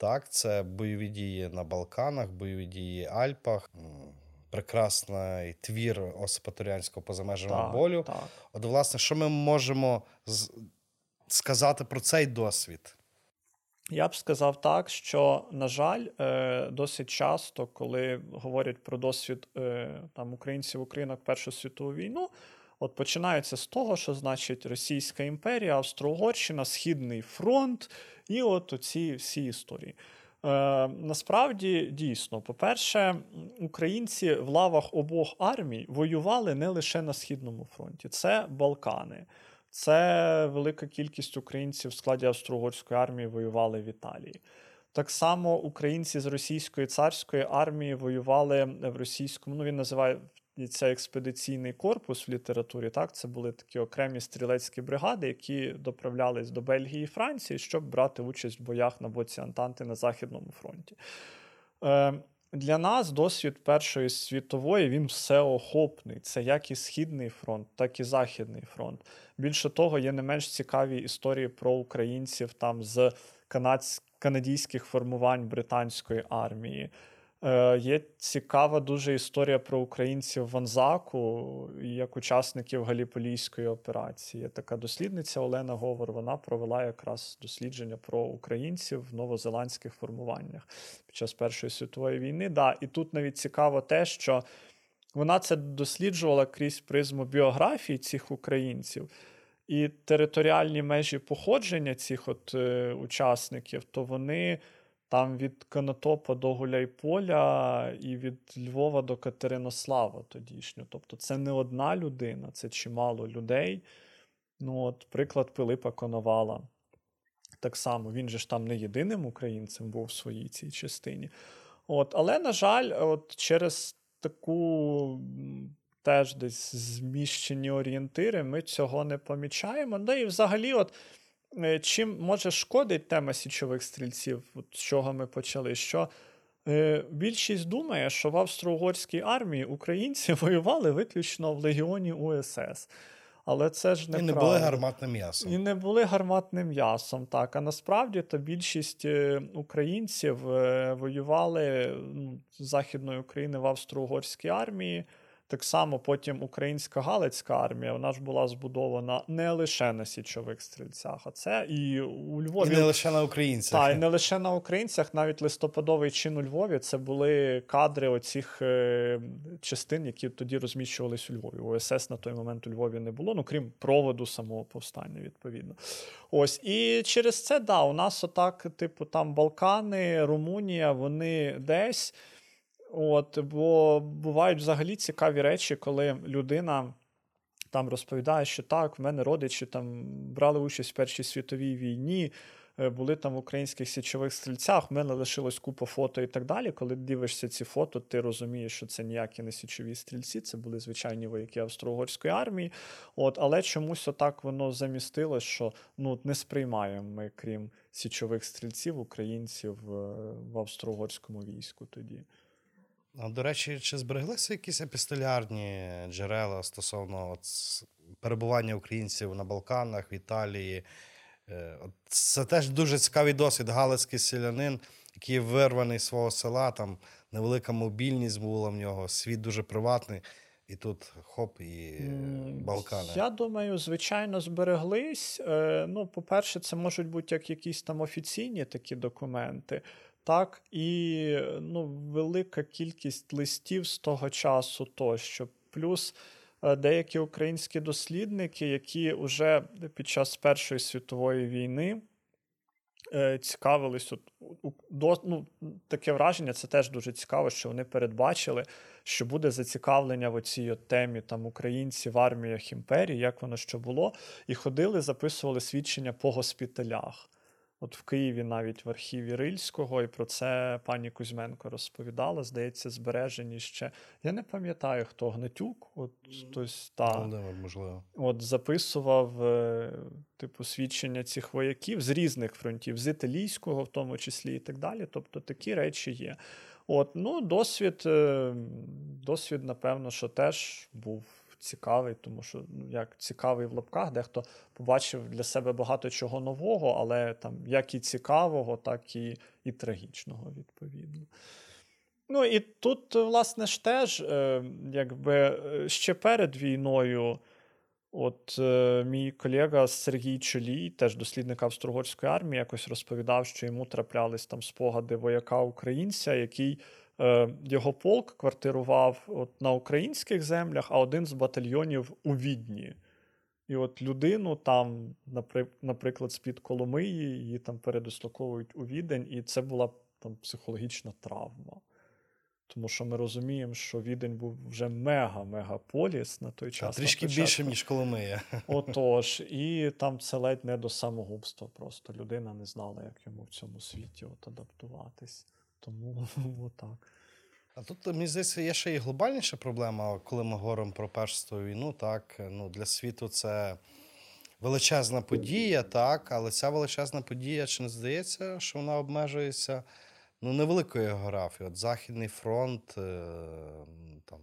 так, це бойові дії на Балканах, бойові дії Альпах, прекрасний твір Осипатурянського поза межами Так, болю. так. От, власне, що ми можемо з- сказати про цей досвід? Я б сказав так, що, на жаль, е, досить часто, коли говорять про досвід е, там, українців українок Першу світову війну, от починається з того, що значить Російська імперія, Австро-Угорщина, Східний фронт і от оці всі історії. Е, насправді, дійсно, по-перше, українці в лавах обох армій воювали не лише на Східному фронті, це Балкани. Це велика кількість українців в складі Австро-Угорської армії воювали в Італії. Так само українці з російської царської армії воювали в російському. Ну він називається експедиційний корпус в літературі. Так, це були такі окремі стрілецькі бригади, які доправлялись до Бельгії і Франції, щоб брати участь в боях на боці Антанти на Західному фронті. Е, для нас досвід Першої світової він всеохопний. Це як і Східний фронт, так і Західний фронт. Більше того, є не менш цікаві історії про українців там з канадсь... канадійських формувань британської армії. Е, Є цікава дуже історія про українців в Анзаку як учасників Галіполійської операції. Така дослідниця Олена Говор. Вона провела якраз дослідження про українців в новозеландських формуваннях під час Першої світової війни. Да, І тут навіть цікаво те, що вона це досліджувала крізь призму біографії цих українців. І територіальні межі походження цих от е, учасників, то вони там від Конотопа до Гуляйполя і від Львова до Катеринослава тодішнього. Тобто це не одна людина, це чимало людей. Ну, от, приклад Пилипа Коновала. Так само, він же ж там не єдиним українцем був в своїй цій частині. От, але, на жаль, от через таку теж десь зміщені орієнтири ми цього не помічаємо. Ну і взагалі, от. Е, Чим може шкодить тема січових стрільців, от з чого ми почали? Що е, більшість думає, що в австро-угорській армії українці воювали виключно в легіоні УСС. Але це ж І не були гарматним м'ясом. І не були гарматним м'ясом, так. А насправді то більшість е, українців воювали ну, з Західної України в австро-угорській армії. Так само потім українська Галицька армія, вона ж була збудована не лише на січових стрільцях, а це і у І Львові. не лише на українцях. Та, і не лише на українцях, навіть листопадовий чин у Львові це були кадри оцих е, частин, які тоді розміщувались у Львові. ОСС на той момент у Львові не було, ну крім проводу самого повстання, відповідно. Ось і через це, да, у нас отак, типу, там Балкани, Румунія, вони десь. От, бо бувають взагалі цікаві речі, коли людина там розповідає, що так, в мене родичі там брали участь в Першій світовій війні, е, були там в українських січових стрільцях, в мене лишилось купа фото і так далі. Коли дивишся ці фото, ти розумієш, що це ніякі не січові стрільці, це були звичайні вояки Австро-Угорської армії. От, але чомусь отак воно замістилось, що ну, не сприймаємо ми, крім січових стрільців, українців е, в австро-угорському війську тоді. А, До речі, чи збереглися якісь епістолярні джерела стосовно от перебування українців на Балканах, в Італії? Е, от Це теж дуже цікавий досвід. Галицький селянин, який вирваний з свого села, там невелика мобільність була в нього, світ дуже приватний, і тут хоп, і Балкани. Я думаю, звичайно, збереглись. Е, Ну, по-перше, це можуть бути як якісь там офіційні такі документи, так і ну, велика кількість листів з того часу тощо. Плюс е, деякі українські дослідники, які вже під час Першої світової війни е, цікавились. От, до, ну, таке враження, це теж дуже цікаво, що вони передбачили, що буде зацікавлення в оцій от темі там українці в арміях імперії, як воно що було, і ходили, записували свідчення по госпіталях. От в Києві навіть в архіві Рильського, і про це пані Кузьменко розповідала. Здається, збережені ще. Я не пам'ятаю, хто Гнатюк, от хтось та Володимир, можливо. от записував е, типу свідчення цих вояків з різних фронтів, з італійського, в тому числі, і так далі. Тобто такі речі є. От, ну, досвід, е, досвід, напевно, що теж був цікавий, тому що ну, як цікавий в лапках, дехто побачив для себе багато чого нового, але там як і цікавого, так і, і трагічного, відповідно. Ну і тут, власне, ж теж, е, якби е, ще перед війною. От е, мій колега Сергій Чолій, теж дослідник Австро-Угорської армії, якось розповідав, що йому траплялись там спогади вояка українця, який його полк квартирував от на українських землях, а один з батальйонів у Відні. І от людину там, наприклад, з-під Коломиї, її там передислоковують у Відень, і це була там психологічна травма. Тому що ми розуміємо, що Відень був вже мега-мегаполіс на той час. на трішки початку. більше, ніж Коломия. Отож, і там це ледь не до самогубства. Просто людина не знала, як йому в цьому світі от адаптуватись. Тому отак. А тут, мені здається, є ще і глобальніша проблема, коли ми говоримо про Першу світову війну. Так, ну, для світу це величезна подія, так, але ця величезна подія, чи не здається, що вона обмежується ну, невеликою географією. От Західний фронт, е, там,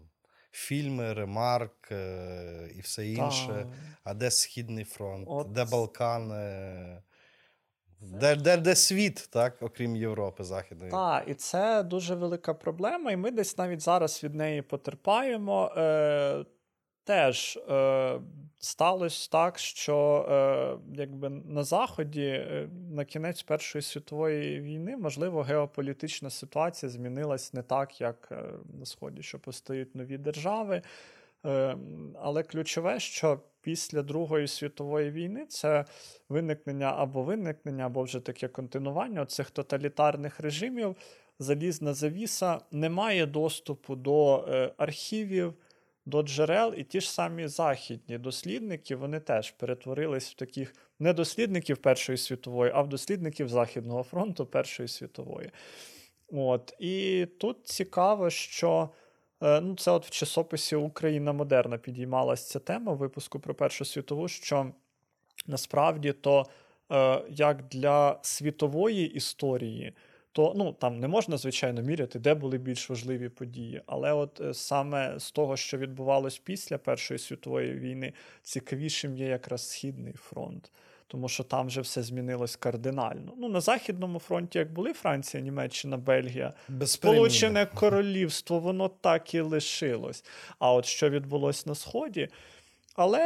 фільми, ремарк е, і все інше. Та, А де Східний фронт, От- де Балкани? Де, де, де світ, так, окрім Європи Західної? та, і це дуже велика проблема, і ми десь навіть зараз від неї потерпаємо. Е, теж е, сталося так, що е, якби на Заході е, на кінець Першої світової війни, можливо, геополітична ситуація змінилась не так, як е, на Сході, що постають нові держави. Е, Але ключове, що після Другої світової війни це виникнення або виникнення, або вже таке континування цих тоталітарних режимів. Залізна завіса не має доступу до е, архівів, до джерел, і ті ж самі західні дослідники вони теж перетворились в таких не дослідників Першої світової, а в дослідників Західного фронту Першої світової. От. І тут цікаво, що ну, це от в часописі Україна Модерна підіймалася ця тема випуску про Першу світову, що насправді то е, як для світової історії, то ну, там не можна, звичайно, міряти, де були більш важливі події. Але от е, саме з того, що відбувалось після Першої світової війни, цікавішим є якраз Східний фронт. Тому що там вже все змінилось кардинально. Ну, на Західному фронті, як були Франція, Німеччина, Бельгія. Сполучене королівство, воно так і лишилось. А от що відбулось на Сході. Але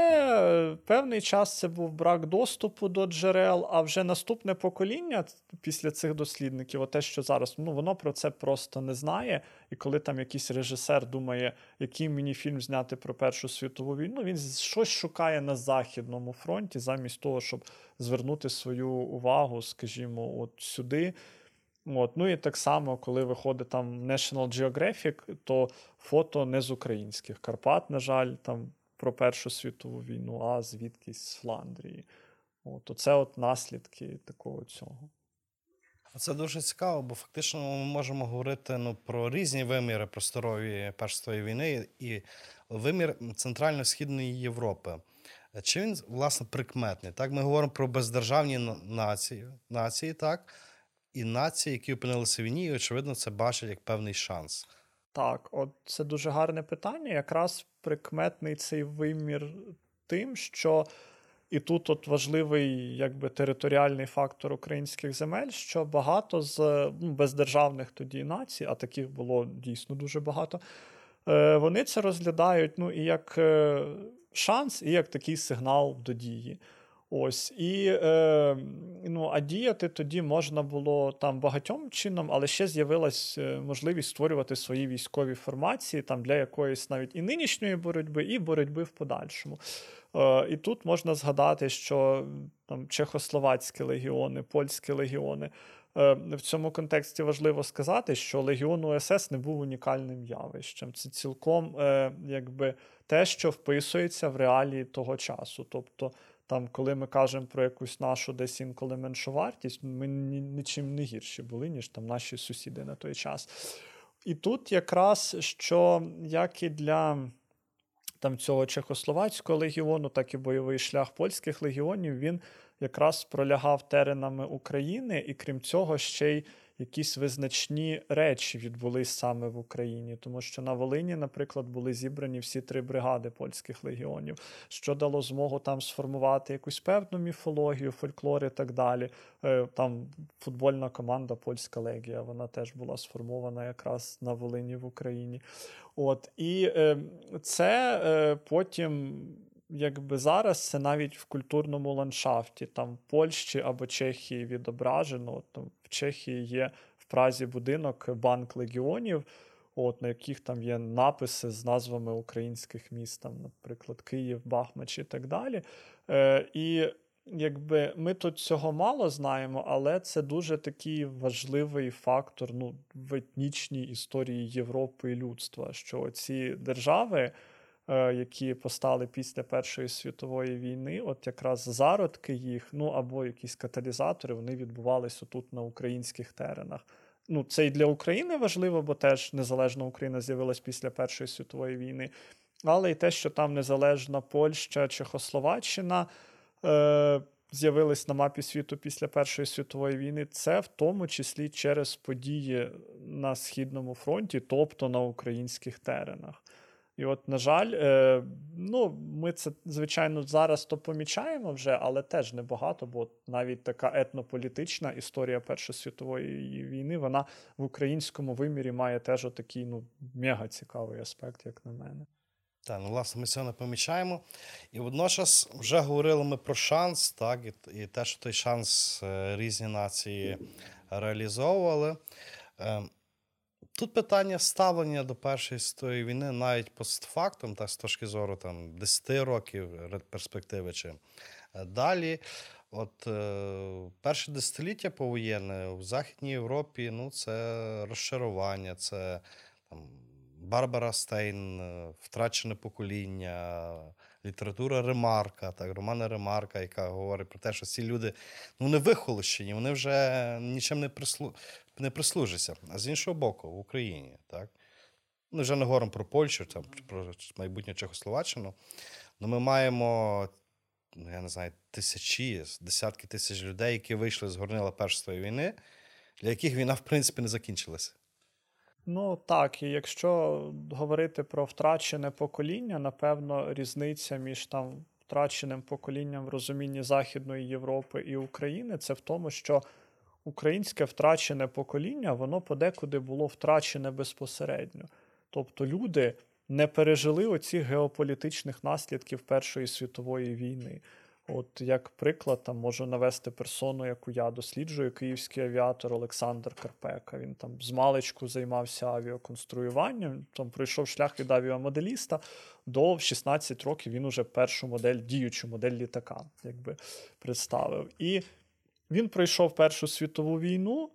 е, певний час це був брак доступу до джерел, а вже наступне покоління після цих дослідників, те, що зараз, ну воно про це просто не знає. І коли там якийсь режисер думає, який мені фільм зняти про Першу світову війну, він щось шукає на Західному фронті, замість того, щоб звернути свою увагу, скажімо, от сюди. От. Ну і так само, коли виходить там National Geographic, то фото не з українських Карпат, на жаль, там про Першу світову війну, а звідкись з Фландрії. От, оце от наслідки такого цього. Це дуже цікаво, бо фактично ми можемо говорити ну, про різні виміри просторові Першої війни і вимір Центрально-Східної Європи. Чи він, власне, прикметний? Так, ми говоримо про бездержавні нації, нації, так? І нації, які опинилися в війні, і, очевидно, це бачать як певний шанс. Так, от це дуже гарне питання. Якраз прикметний цей вимір тим, що і тут от важливий якби територіальний фактор українських земель, що багато з ну, бездержавних тоді націй, а таких було дійсно дуже багато. е, Вони це розглядають ну, і як е, шанс, і як такий сигнал до дії. Ось і е, ну, а діяти тоді можна було там багатьом чином, але ще з'явилась е, можливість створювати свої військові формації там для якоїсь навіть і нинішньої боротьби, і боротьби в подальшому. Е, І тут можна згадати, що там чехословацькі легіони, польські легіони. Е, В цьому контексті важливо сказати, що легіон УСС не був унікальним явищем. Це цілком е, якби те, що вписується в реалії того часу. Тобто, там, коли ми кажемо про якусь нашу десь інколи меншу вартість, ми ні- нічим не гірші були, ніж там наші сусіди на той час. І тут якраз що як і для там цього чехословацького легіону, так і бойовий шлях польських легіонів, він якраз пролягав теренами України, і крім цього, ще й якісь визначні речі відбулись саме в Україні, тому що на Волині, наприклад, були зібрані всі три бригади польських легіонів, що дало змогу там сформувати якусь певну міфологію, фольклор і так далі. Е, Там футбольна команда Польська легія, вона теж була сформована якраз на Волині в Україні. От і е, це е, потім. Якби зараз це навіть в культурному ландшафті, там в Польщі або Чехії відображено. Там в Чехії є в Празі будинок банк легіонів, от, на яких там є написи з назвами українських міст, там, наприклад, Київ, Бахмач і так далі. Е, і якби ми тут цього мало знаємо, але це дуже такий важливий фактор ну, в етнічній історії Європи і людства, що ці держави. Е, Які постали після Першої світової війни, от якраз зародки їх, ну або якісь каталізатори, вони відбувалися тут на українських теренах. Ну, це і для України важливо, бо теж незалежна Україна з'явилась після Першої світової війни. Але й те, що там незалежна Польща, Чехословаччина е, з'явились на мапі світу після Першої світової війни, це в тому числі через події на Східному фронті, тобто на українських теренах. І от, на жаль, е, ну, ми це, звичайно, зараз то помічаємо вже, але теж небагато, бо навіть така етнополітична історія Першої світової війни, вона в українському вимірі має теж отакий ну, мега цікавий аспект, як на мене. Так, ну, власне, ми цього не помічаємо. І водночас вже говорили ми про шанс, так, і, і те, що той шанс е, різні нації реалізовували. Тут питання ставлення до Першої світової війни навіть постфактум, так, з точки зору там, 10 років перспективи чи е, далі. От е, перше десятиліття повоєнне в Західній Європі ну, це розчарування, це там, Барбара Стейн, е, Втрачене покоління, література Ремарка, так, романи Ремарка, яка говорить про те, що ці люди ну, не вихолощені, вони вже нічим не, прислу... не прислужаться. А з іншого боку, в Україні, так. Ну, вже не говоримо про Польщу, там, про майбутню Чехословаччину. Ну, ми маємо, ну, я не знаю, тисячі, десятки тисяч людей, які вийшли з горнила Першої війни, для яких війна, в принципі, не закінчилася. Ну так, і якщо говорити про втрачене покоління, напевно, різниця між там втраченим поколінням в розумінні Західної Європи і України це в тому, що українське втрачене покоління, воно подекуди було втрачене безпосередньо. Тобто люди не пережили оцих геополітичних наслідків Першої світової війни. От як приклад, там можу навести персону, яку я досліджую, київський авіатор Олександр Карпека. Він там з маличку займався авіаконструюванням, там пройшов шлях від авіамоделіста до 16 років він уже першу модель, діючу модель літака, якби представив. І він пройшов Першу світову війну.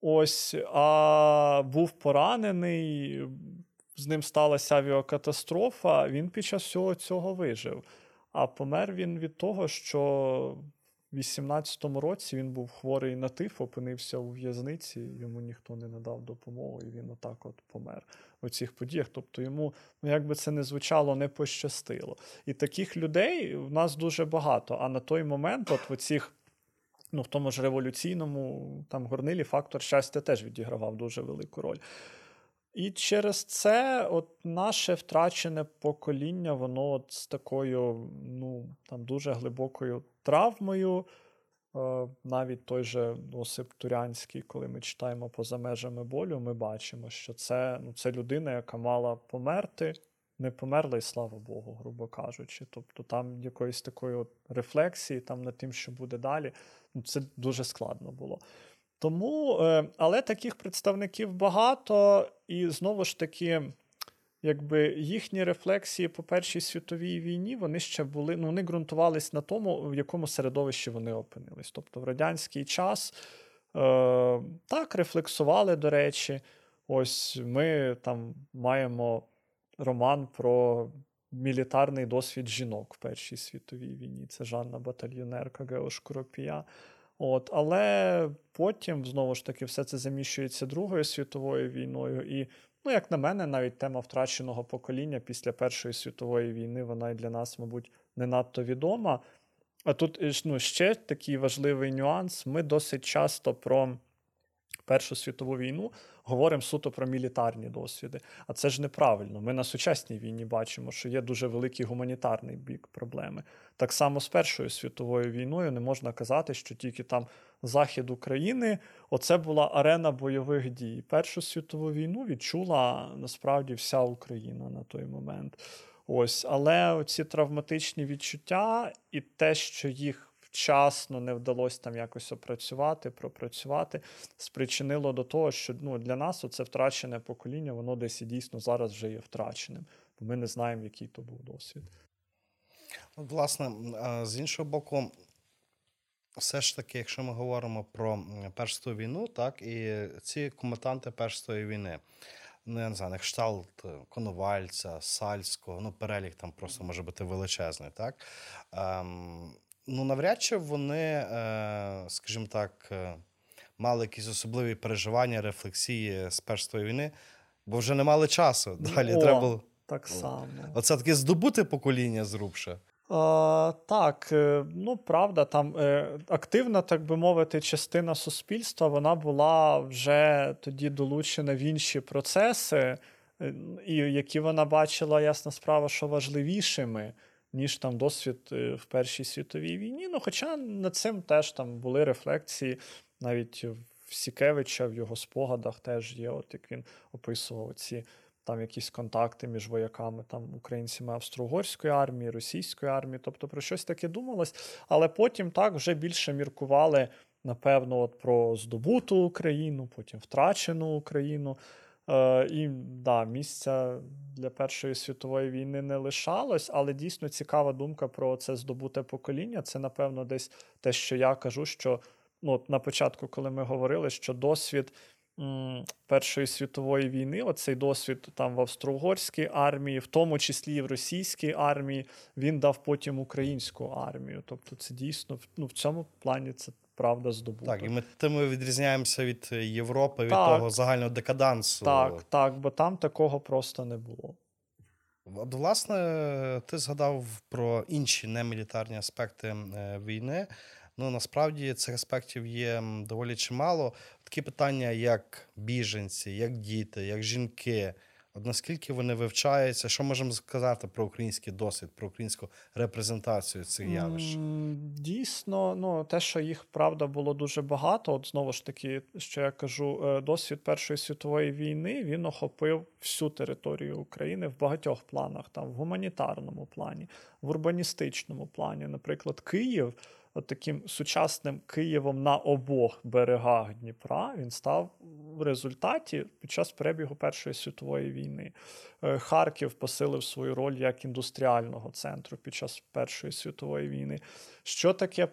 Ось, а був поранений, з ним сталася авіакатастрофа. Він під час всього цього вижив. А помер він від того, що в 18-му році він був хворий на тиф, опинився у в'язниці, йому ніхто не надав допомогу, і він отак от помер у цих подіях. Тобто йому, ну як би це не звучало, не пощастило. І таких людей в нас дуже багато. А на той момент, от в оцих. Ну, в тому ж революційному там горнилі фактор щастя теж відігравав дуже велику роль. І через це от наше втрачене покоління, воно от з такою ну, там дуже глибокою травмою. Е, навіть той же Осип Турянський, коли ми читаємо поза межами болю, ми бачимо, що це, ну, це людина, яка мала померти не померла, і слава Богу, грубо кажучи. Тобто там якоїсь такої от рефлексії там над тим, що буде далі, ну, це дуже складно було. Тому, е, але таких представників багато, і знову ж таки, якби їхні рефлексії по Першій світовій війні вони ще були, ну вони ґрунтувались на тому, в якому середовищі вони опинились. Тобто в радянський час е, так рефлексували, до речі. Ось ми там маємо роман про мілітарний досвід жінок в Першій світовій війні. Це Жанна Батальйонерка Гео Шкуропія. От, Але потім, знову ж таки, все це заміщується Другою світовою війною. І, ну, як на мене, навіть тема втраченого покоління після Першої світової війни, вона і для нас, мабуть, не надто відома. А тут ну, ще такий важливий нюанс: ми досить часто про Першу світову війну говоримо суто про мілітарні досвіди. А це ж неправильно. Ми на сучасній війні бачимо, що є дуже великий гуманітарний бік проблеми. Так само з Першою світовою війною не можна казати, що тільки там захід України оце була арена бойових дій. Першу світову війну відчула насправді вся Україна на той момент. Ось, але ці травматичні відчуття і те, що їх вчасно не вдалося там якось опрацювати, пропрацювати, спричинило до того, що ну, для нас це втрачене покоління, воно десь і дійсно зараз вже є втраченим. Бо ми не знаємо, який то був досвід. Власне, з іншого боку, все ж таки, якщо ми говоримо про Першу війну, так, і ці коматанти Першої війни. Ну, я не знаю, кшталт Коновальця, Сальського, ну, перелік там просто може бути величезний, так? Ем, ну навряд чи вони, е, скажімо так, е, мали якісь особливі переживання, рефлексії з першої війни, бо вже не мали часу. Далі О, треба було. Так само. Оце таке здобути покоління зрубше. А, Так, е, ну правда, там активна, так би мовити, частина суспільства вона була вже тоді долучена в інші процеси, і які вона бачила, ясна справа, що важливішими ніж там досвід е, в Першій світовій війні. Ну, Хоча над цим теж там були рефлексії, навіть в Сікевича в його спогадах теж є, от як він описував ці там якісь контакти між вояками, там українцями Австро-Угорської армії, російської армії, тобто про щось таке думалось. Але потім так вже більше міркували, напевно, от про здобуту Україну, потім втрачену Україну. Е, І да, місця для Першої світової війни не лишалось, але дійсно цікава думка про це здобуте покоління. Це, напевно, десь те, що я кажу, що ну, на початку, коли ми говорили, що досвід. Першої світової війни, оцей досвід там в Австро-Угорській армії, в тому числі і в російській армії, він дав потім українську армію. Тобто, це дійсно ну, в цьому плані це правда здобута. Так, і ми тим відрізняємося від Європи, від так, того загального декадансу. Так, так, бо там такого просто не було. От, власне, ти згадав про інші немілітарні аспекти е, війни. Ну насправді цих аспектів є доволі чимало. Такі питання, як біженці, як діти, як жінки, наскільки вони вивчаються, що можемо сказати про український досвід, про українську репрезентацію цих явищ? Дійсно, ну те, що їх правда було дуже багато. От знову ж таки, що я кажу, е, досвід Першої світової війни він охопив всю територію України в багатьох планах, там в гуманітарному плані, в урбаністичному плані. Наприклад, Київ от таким сучасним Києвом на обох берегах Дніпра він став в результаті під час перебігу Першої світової війни. Е, Харків посилив свою роль як індустріального центру під час Першої світової війни. Що таке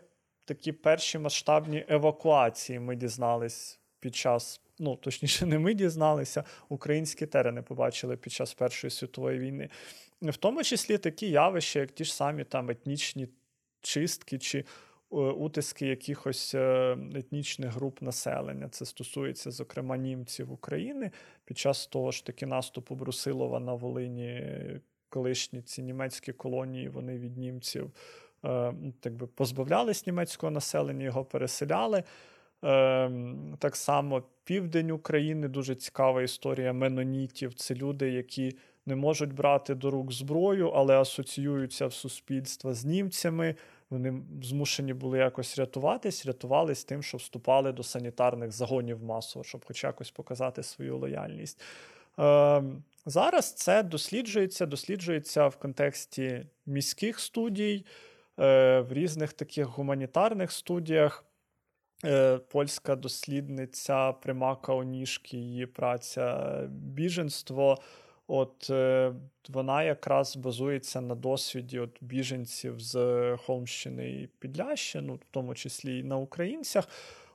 такі перші масштабні евакуації? Ми дізнались під час. Ну, точніше, не ми дізналися, українські терени побачили під час Першої світової війни. В тому числі такі явища, як ті ж самі там етнічні чистки чи утиски якихось е, етнічних груп населення. Це стосується, зокрема, німців України під час того ж таки наступу Брусилова на Волині, колишні ці німецькі колонії, вони від німців е, так би позбавлялись німецького населення, його переселяли. Так само південь України дуже цікава історія менонітів. Це люди, які не можуть брати до рук зброю, але асоціюються в суспільство з німцями. Вони змушені були якось рятуватись, рятувались тим, що вступали до санітарних загонів масово, щоб хоч якось показати свою лояльність. Е, Зараз це досліджується, досліджується в контексті міських студій, е, в різних таких гуманітарних студіях. Е, польська дослідниця Примака Онішки, її праця біженство. От е, вона якраз базується на досвіді от біженців з Холмщини і Підлящини, в тому числі і на українцях.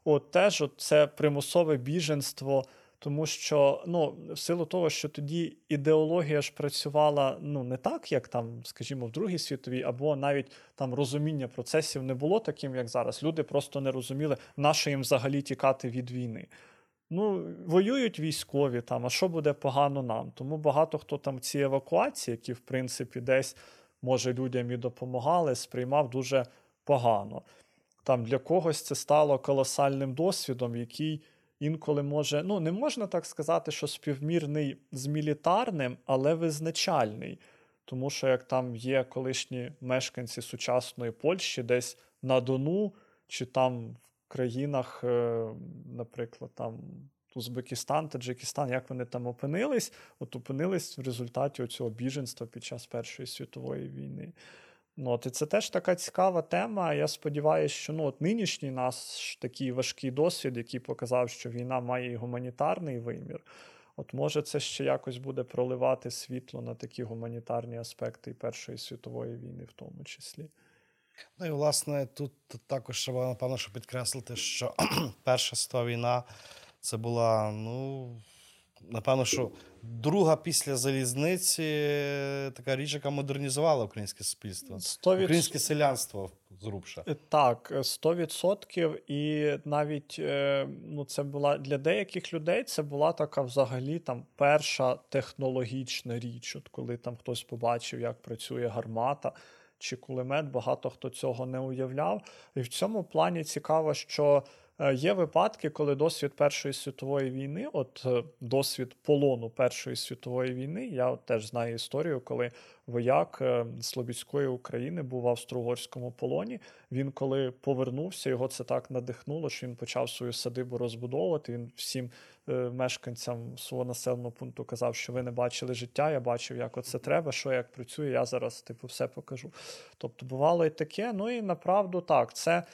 От теж от це примусове біженство. Тому що ну, в силу того, що тоді ідеологія ж працювала ну, не так, як там, скажімо, в Другій світовій, або навіть там розуміння процесів не було таким, як зараз. Люди просто не розуміли, на що їм взагалі тікати від війни. Ну, воюють військові там, а що буде погано нам? Тому багато хто там ці евакуації, які, в принципі, десь, може, людям і допомагали, сприймав дуже погано. Там Для когось це стало колосальним досвідом, який інколи може, ну, не можна так сказати, що співмірний з мілітарним, але визначальний. Тому що як там є колишні мешканці сучасної Польщі, десь на Дону, чи там країнах, е, наприклад, там Узбекистан, Таджикистан, як вони там опинились, от опинились в результаті цього біженства під час Першої світової війни. Ну, от, І це теж така цікава тема. Я сподіваюся, що ну, от нинішній наш такий важкий досвід, який показав, що війна має і гуманітарний вимір. От може це ще якось буде проливати світло на такі гуманітарні аспекти і Першої світової війни, в тому числі. Ну і власне тут також треба, напевно, що підкреслити, що Перша світова війна це була, ну, напевно, що друга після залізниці така річ, яка модернізувала українське суспільство, 100%... українське селянство зрубша. Е, так, 100%. І навіть е, ну, це була для деяких людей це була така взагалі там перша технологічна річ, от коли там хтось побачив, як працює гармата. Чи кулемет, багато хто цього не уявляв. І в цьому плані цікаво, що Е, є випадки, коли досвід Першої світової війни, от е, досвід полону Першої світової війни, я теж знаю історію, коли вояк е, Слобідської України був в австро-угорському полоні. Він коли повернувся, його це так надихнуло, що він почав свою садибу розбудовувати. Він всім мешканцям свого населеного пункту казав, що ви не бачили життя. Я бачив, як оце треба, що як працює. Я зараз типу все покажу. Тобто, бувало і таке. Ну і направду так, це.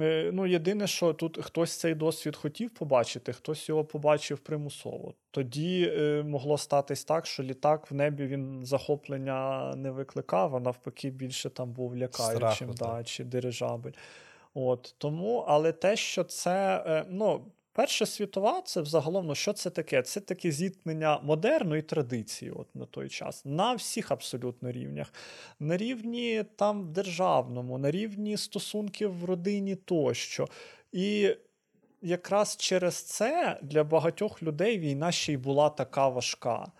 Е, ну, єдине, що тут хтось цей досвід хотів побачити, хтось його побачив примусово. Тоді е, могло статись так, що літак в небі він захоплення не викликав, а навпаки, більше там був лякаючим да, чи дирижабель. От Тому, але те, що це, е, ну, Перша світова це взагалом, ну що це таке? Це таке зіткнення модерну і традиції от на той час, на всіх абсолютно рівнях. На рівні там державному, на рівні стосунків в родині тощо. І якраз через це для багатьох людей війна ще й була така важка.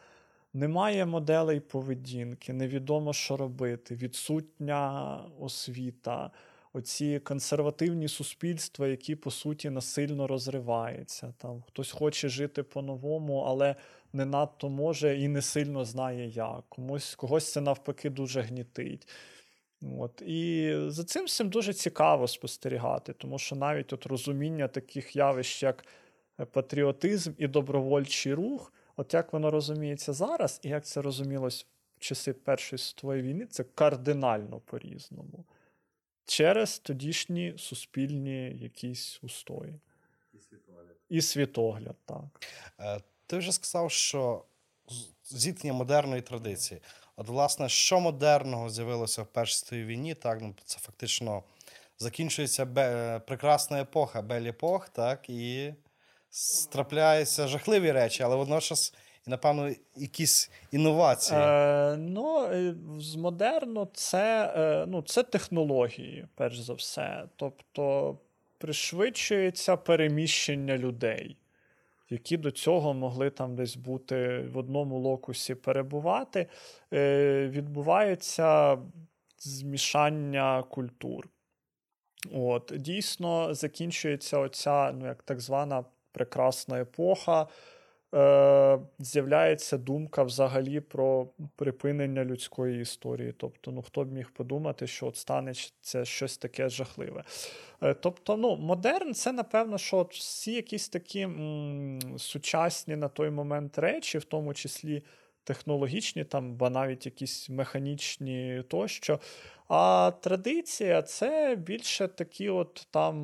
Немає моделей поведінки, невідомо, що робити, відсутня освіта оці консервативні суспільства, які по суті насильно розриваються. Там Хтось хоче жити по-новому, але не надто може і не сильно знає як. Комусь когось це навпаки дуже гнітить. От. І за цим всім дуже цікаво спостерігати, тому що навіть от розуміння таких явищ, як патріотизм і добровольчий рух, от як воно розуміється зараз, і як це розумілось в часи Першої світової війни, це кардинально по-різному через тодішні суспільні якісь устої. І світогляд. І світогляд, так. Е, ти вже сказав, що зіткнення модерної традиції. От, власне, що модерного з'явилося в Першій війні, так, ну, це фактично закінчується бе... прекрасна епоха, бель-епох, так, і трапляються жахливі речі, але водночас напевно, якісь інновації. Е, Ну, е, з модерну це, е, ну, це технології, перш за все. Тобто пришвидшується переміщення людей. Які до цього могли там десь бути в одному локусі перебувати, е, відбувається змішання культур. От, Дійсно, закінчується оця ну, як так звана прекрасна епоха е, з'являється думка взагалі про припинення людської історії. Тобто, ну хто б міг подумати, що от станеться щось таке жахливе. Е, тобто, ну, модерн це, напевно, що от всі якісь такі м, сучасні на той момент речі, в тому числі технологічні, там, ба навіть якісь механічні тощо. А традиція це більше такі, от там,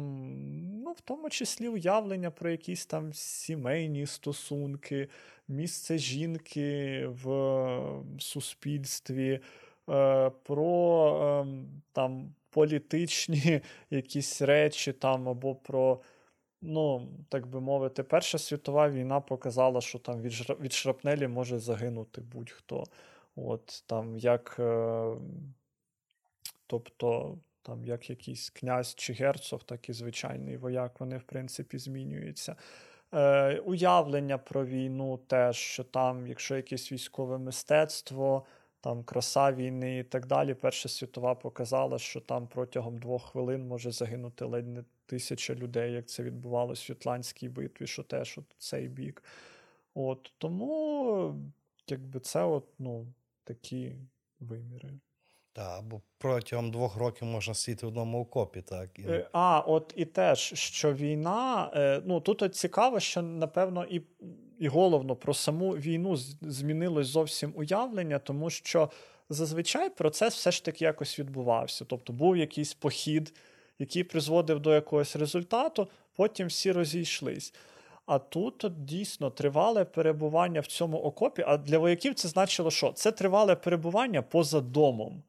ну, в тому числі уявлення про якісь там сімейні стосунки, місце жінки в суспільстві, е, про е, там політичні якісь речі там або про ну, так би мовити, Перша світова війна показала, що там від від шрапнелі може загинути будь-хто. От, там, як, е, Тобто, там, як якийсь князь чи герцог, так і звичайний вояк, вони, в принципі, змінюються. Е, Уявлення про війну теж, що там, якщо якесь військове мистецтво, там краса війни і так далі, Перша світова показала, що там протягом двох хвилин може загинути ледь не тисяча людей, як це відбувалося в Ютландській битві, що теж от цей бік. От, Тому якби це от, ну, такі виміри. Так, бо протягом двох років можна сидіти в одному окопі, так? І... Е, а, от і теж, що війна, е, ну тут от цікаво, що напевно і і головно про саму війну змінилось зовсім уявлення, тому що зазвичай процес все ж таки якось відбувався. Тобто був якийсь похід який призводив до якогось результату, потім всі розійшлись. А тут от, дійсно тривале перебування в цьому окопі. А для вояків це значило, що це тривале перебування поза домом.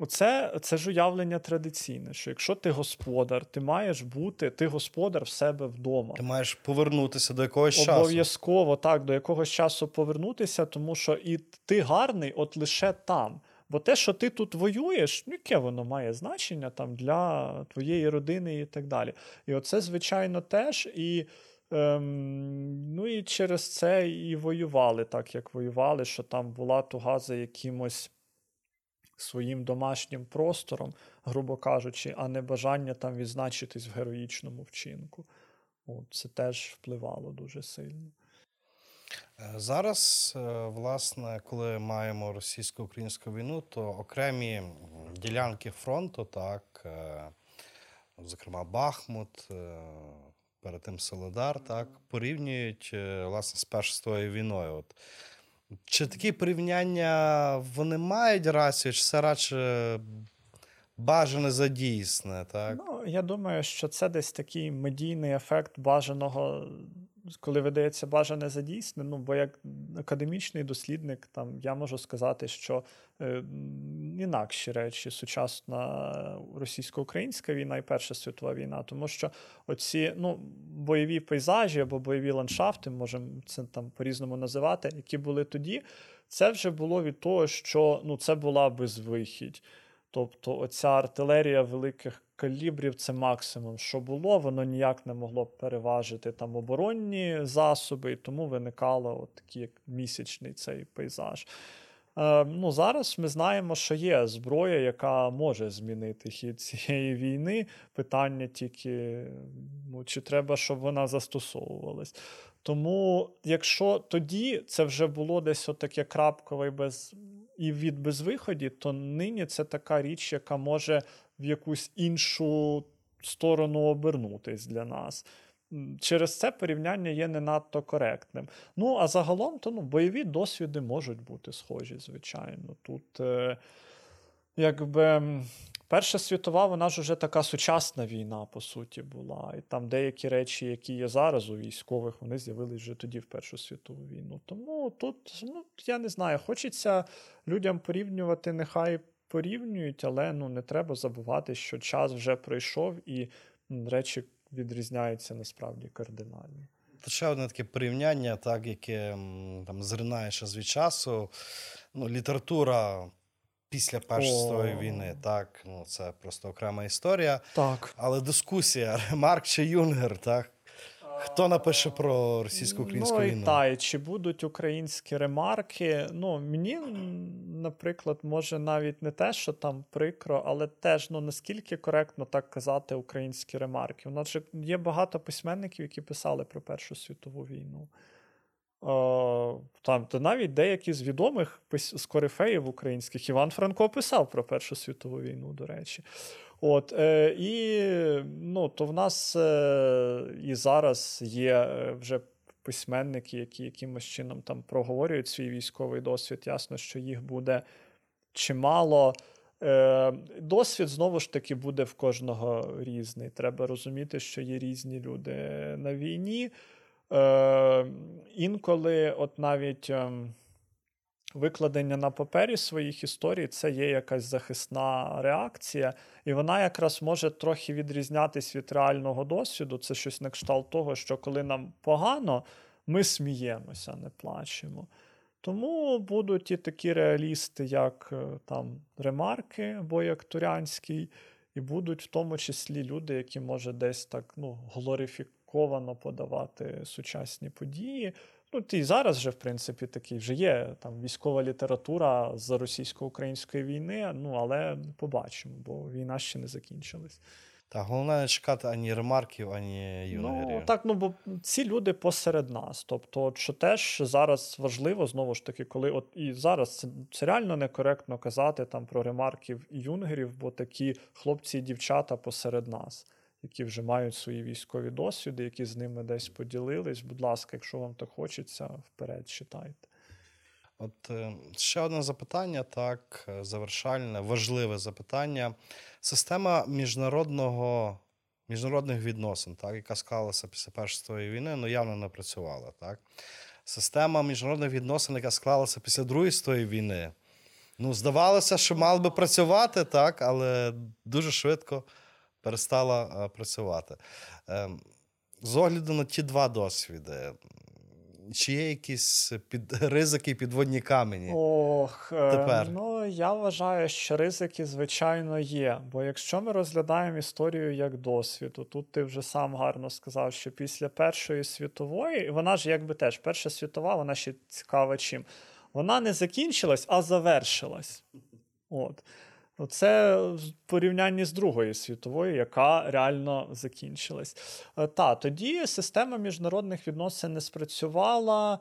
Оце це ж уявлення традиційне, що якщо ти господар, ти маєш бути, ти господар в себе вдома. Ти маєш повернутися до якогось часу. Обов'язково так, до якогось часу повернутися, тому що і ти гарний от лише там. Бо те, що ти тут воюєш, ну, яке воно має значення там для твоєї родини і так далі. І оце, звичайно, теж. І ем, ну, і через це і воювали так, як воювали, що там була туга за якимось своїм домашнім простором, грубо кажучи, а не бажання там відзначитись в героїчному вчинку. От, Це теж впливало дуже сильно. Е, зараз, е, власне, коли маємо російсько-українську війну, то окремі ділянки фронту, так, е, зокрема, Бахмут, перед тим Солодар, так, порівнюють власне з першою війною. От. Чи такі порівняння вони мають рацію, чи це радше бажане задійсне? Так? Ну, я думаю, що це десь такий медійний ефект бажаного коли видається бажане за ну бо як академічний дослідник, там я можу сказати, що е, інакші речі сучасна російсько-українська війна і Перша світова війна, тому що оці ну, бойові пейзажі або бойові ландшафти, можемо це там по-різному називати, які були тоді, це вже було від того, що ну, це була безвихідь. Тобто оця артилерія великих калібрів це максимум, що було, воно ніяк не могло переважити там оборонні засоби, і тому виникало от такий як місячний цей пейзаж. Е, ну, Зараз ми знаємо, що є зброя, яка може змінити хід цієї війни. Питання тільки, ну, чи треба, щоб вона застосовувалась. Тому, якщо тоді це вже було десь таке крапкове без і від безвиході, то нині це така річ, яка може в якусь іншу сторону обернутись для нас. Через це порівняння є не надто коректним. Ну, а загалом, то ну, бойові досвіди можуть бути схожі, звичайно. Тут, е, якби. Перша світова, вона ж вже така сучасна війна, по суті, була. І там деякі речі, які є зараз у військових, вони з'явилися вже тоді в Першу світову війну. Тому тут, ну, я не знаю, хочеться людям порівнювати, нехай порівнюють, але ну, не треба забувати, що час вже пройшов і речі відрізняються насправді кардинально. Ще одне таке порівняння, так, яке там зринає ще з часу. Ну, Література після Першої світової війни. Так, ну це просто окрема історія. Так. Але дискусія: Марк чи Юнгер, так? Хто напише про російсько-українську ну, війну? Та, і чи будуть українські ремарки? Ну, мені, наприклад, може навіть не те, що там прикро, але теж ну наскільки коректно так казати українські ремарки. У нас же є багато письменників, які писали про Першу світову війну. Там то навіть деякі з відомих з корифеїв українських Іван Франко писав про Першу світову війну, до речі. От, е, І ну, то в нас е, і зараз є е, вже письменники, які якимось чином там проговорюють свій військовий досвід. Ясно, що їх буде чимало. Е, Досвід знову ж таки буде в кожного різний. Треба розуміти, що є різні люди на війні. Е, Інколи, от навіть. Викладення на папері своїх історій це є якась захисна реакція, і вона якраз може трохи відрізнятись від реального досвіду. Це щось на кшталт того, що коли нам погано, ми сміємося, не плачемо. Тому будуть і такі реалісти, як е, там ремарки або як Турянський, і будуть в тому числі люди, які може десь так ну, глорифіковано подавати сучасні події. Ну, і зараз вже, в принципі, такий вже є там військова література з російсько-української війни, ну але побачимо, бо війна ще не закінчилась. Так, головне не чекати ані ремарків, ані юнгерів. Ну, так, ну бо ці люди посеред нас. Тобто, що теж зараз важливо, знову ж таки, коли от і зараз це, це реально некоректно казати там про ремарків і юнгерів, бо такі хлопці і дівчата посеред нас які вже мають свої військові досвіди, які з ними десь поділились. Будь ласка, якщо вам так хочеться, вперед читайте. От е, ще одне запитання, так, е, завершальне, важливе запитання. Система міжнародного, міжнародних відносин, так, яка склалася після Першої світової війни, ну явно не працювала. Так? Система міжнародних відносин, яка склалася після Другої світової війни, ну, здавалося, що мала би працювати, так, але дуже швидко перестала е, працювати. Ем, з огляду на ті два досвіди, чи є якісь під, ризики, підводні камені? Ох, е, тепер? ну я вважаю, що ризики, звичайно, є. Бо якщо ми розглядаємо історію як досвід, то тут ти вже сам гарно сказав, що після Першої світової, вона ж якби теж Перша світова, вона ще цікава чим. Вона не закінчилась, а завершилась. От. Це в порівнянні з Другою світовою, яка реально закінчилась. Е, та, тоді система міжнародних відносин не спрацювала,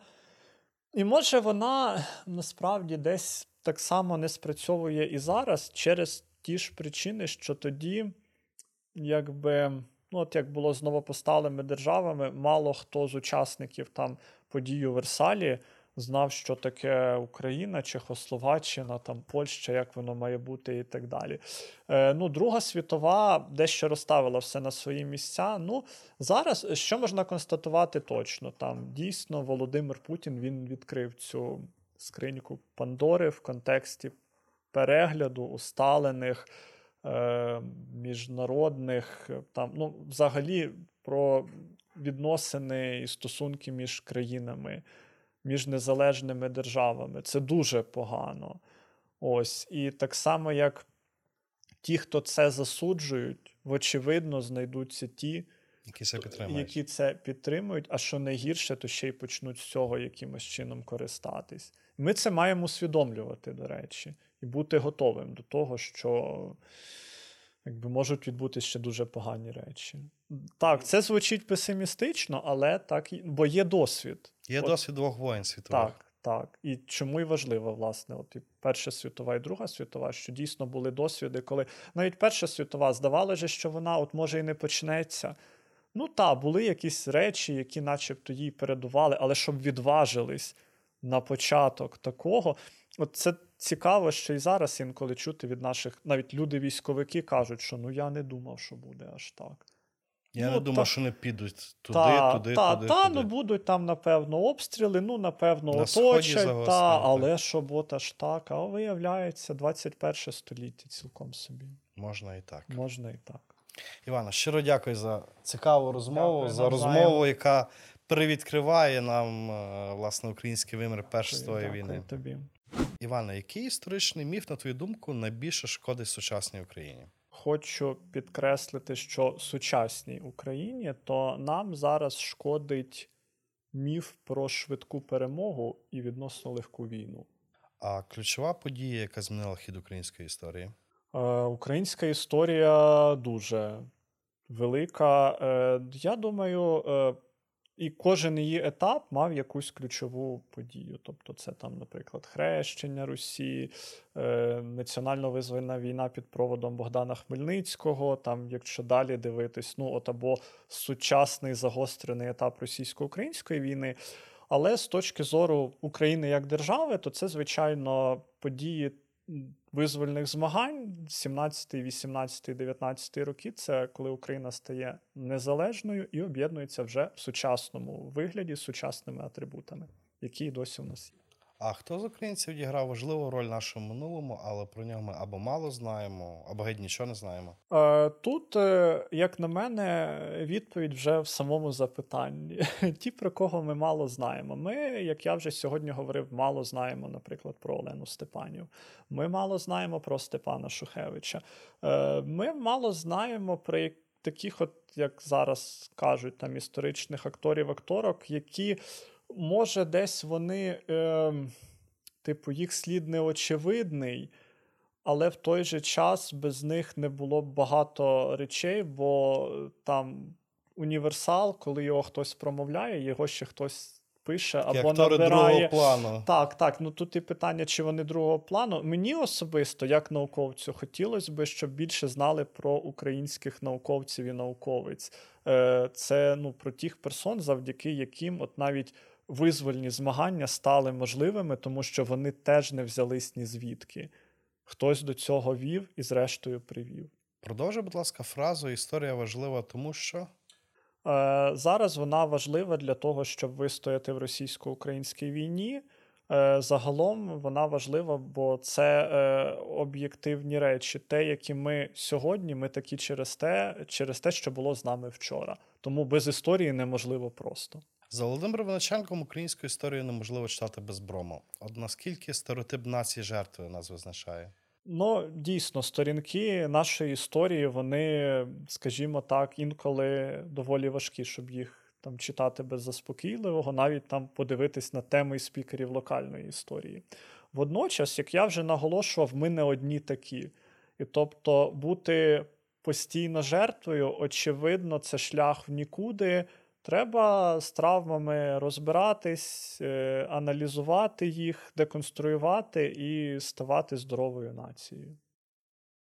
і може вона насправді десь так само не спрацьовує і зараз через ті ж причини, що тоді, якби, ну, от як було з новопосталими державами, мало хто з учасників там подій у Версалі знав, що таке Україна, Чехословаччина, там Польща, як воно має бути, і так далі. Е, Ну, Друга світова дещо розставила все на свої місця. Ну, зараз що можна констатувати точно? Там дійсно Володимир Путін він відкрив цю скриньку Пандори в контексті перегляду усталених. Е, міжнародних, там, ну, взагалі, про відносини і стосунки між країнами між незалежними державами. Це дуже погано. Ось. І так само, як ті, хто це засуджують, вочевидно, знайдуться ті, які це підтримують. які це підтримують, а що найгірше, то ще й почнуть з цього якимось чином користатись. Ми це маємо усвідомлювати, до речі, і бути готовим до того, що якби можуть відбутися ще дуже погані речі. Так, це звучить песимістично, але так, бо є досвід. Є от, досвід двох воїн світових. Так, так. І чому і важливо, власне, от і Перша світова і Друга світова, що дійсно були досвіди, коли навіть Перша світова здавалося, що вона от може і не почнеться. Ну так, були якісь речі, які начебто їй передували, але щоб відважились на початок такого. От це цікаво, що і зараз інколи чути від наших, навіть люди-військовики кажуть, що ну я не думав, що буде аж так. Я ну, не думав, та, що не підуть туди, та, туди, та, туди. Та, туди. ну будуть там, напевно, обстріли, ну, напевно, На оточать, та, але щоб от аж так. А виявляється, 21 століття цілком собі. Можна і так. Можна і так. Івана, щиро дякую за цікаву розмову, дякую, за розмову, яка перевідкриває нам е, власне український вимір першої війни. тобі. Івана, який історичний міф, на твою думку, найбільше шкодить сучасній Україні? Хочу підкреслити, що сучасній Україні то нам зараз шкодить міф про швидку перемогу і відносно легку війну. А ключова подія, яка змінила хід української історії? Е, Українська історія дуже велика. Е, Я думаю, е, І кожен її етап мав якусь ключову подію. Тобто, це там, наприклад, хрещення Русі, е, національно визвольна війна під проводом Богдана Хмельницького. Там, якщо далі дивитись, ну от або сучасний загострений етап російсько-української війни. Але з точки зору України як держави, то це, звичайно, події визвольних змагань 17, 18, 19 роки. Це коли Україна стає незалежною і об'єднується вже в сучасному вигляді з сучасними атрибутами, які досі в нас є. А хто з українців відіграв важливу роль в нашому минулому, але про нього ми або мало знаємо, або геть нічого не знаємо. Е, Тут, е, як на мене, відповідь вже в самому запитанні. Ті, про кого ми мало знаємо. Ми, як я вже сьогодні говорив, мало знаємо, наприклад, про Олену Степанів. Ми мало знаємо про Степана Шухевича. Е, Ми мало знаємо про таких, от, як зараз кажуть, там історичних акторів-акторок, які, може, десь вони, е, типу, їх слід не очевидний але в той же час без них не було б багато речей, бо там універсал, коли його хтось промовляє, його ще хтось пише Такі або набирає. другого плану. Так, так. Ну тут і питання, чи вони другого плану. Мені особисто, як науковцю, хотілося б, щоб більше знали про українських науковців і науковиць. Е, Це ну, про тих персон, завдяки яким от навіть визвольні змагання стали можливими, тому що вони теж не взялись ні звідки. Хтось до цього вів і, зрештою, привів. Продовжуй, будь ласка, фразу Історія важлива, тому що. Е, Зараз вона важлива для того, щоб вистояти в російсько-українській війні. Е, Загалом вона важлива, бо це е, об'єктивні речі. Те, які ми сьогодні, ми такі через те, через те, що було з нами вчора. Тому без історії неможливо просто. За Володимиром Виниченком українську історію неможливо читати без брому. От наскільки стереотип нації жертвою нас визначає? Ну, дійсно, сторінки нашої історії, вони, скажімо так, інколи доволі важкі, щоб їх там читати без заспокійливого, навіть там подивитись на теми спікерів локальної історії. Водночас, як я вже наголошував, ми не одні такі. І тобто бути постійно жертвою, очевидно, це шлях в нікуди. Треба з травмами розбиратись, е, аналізувати їх, деконструювати і ставати здоровою нацією.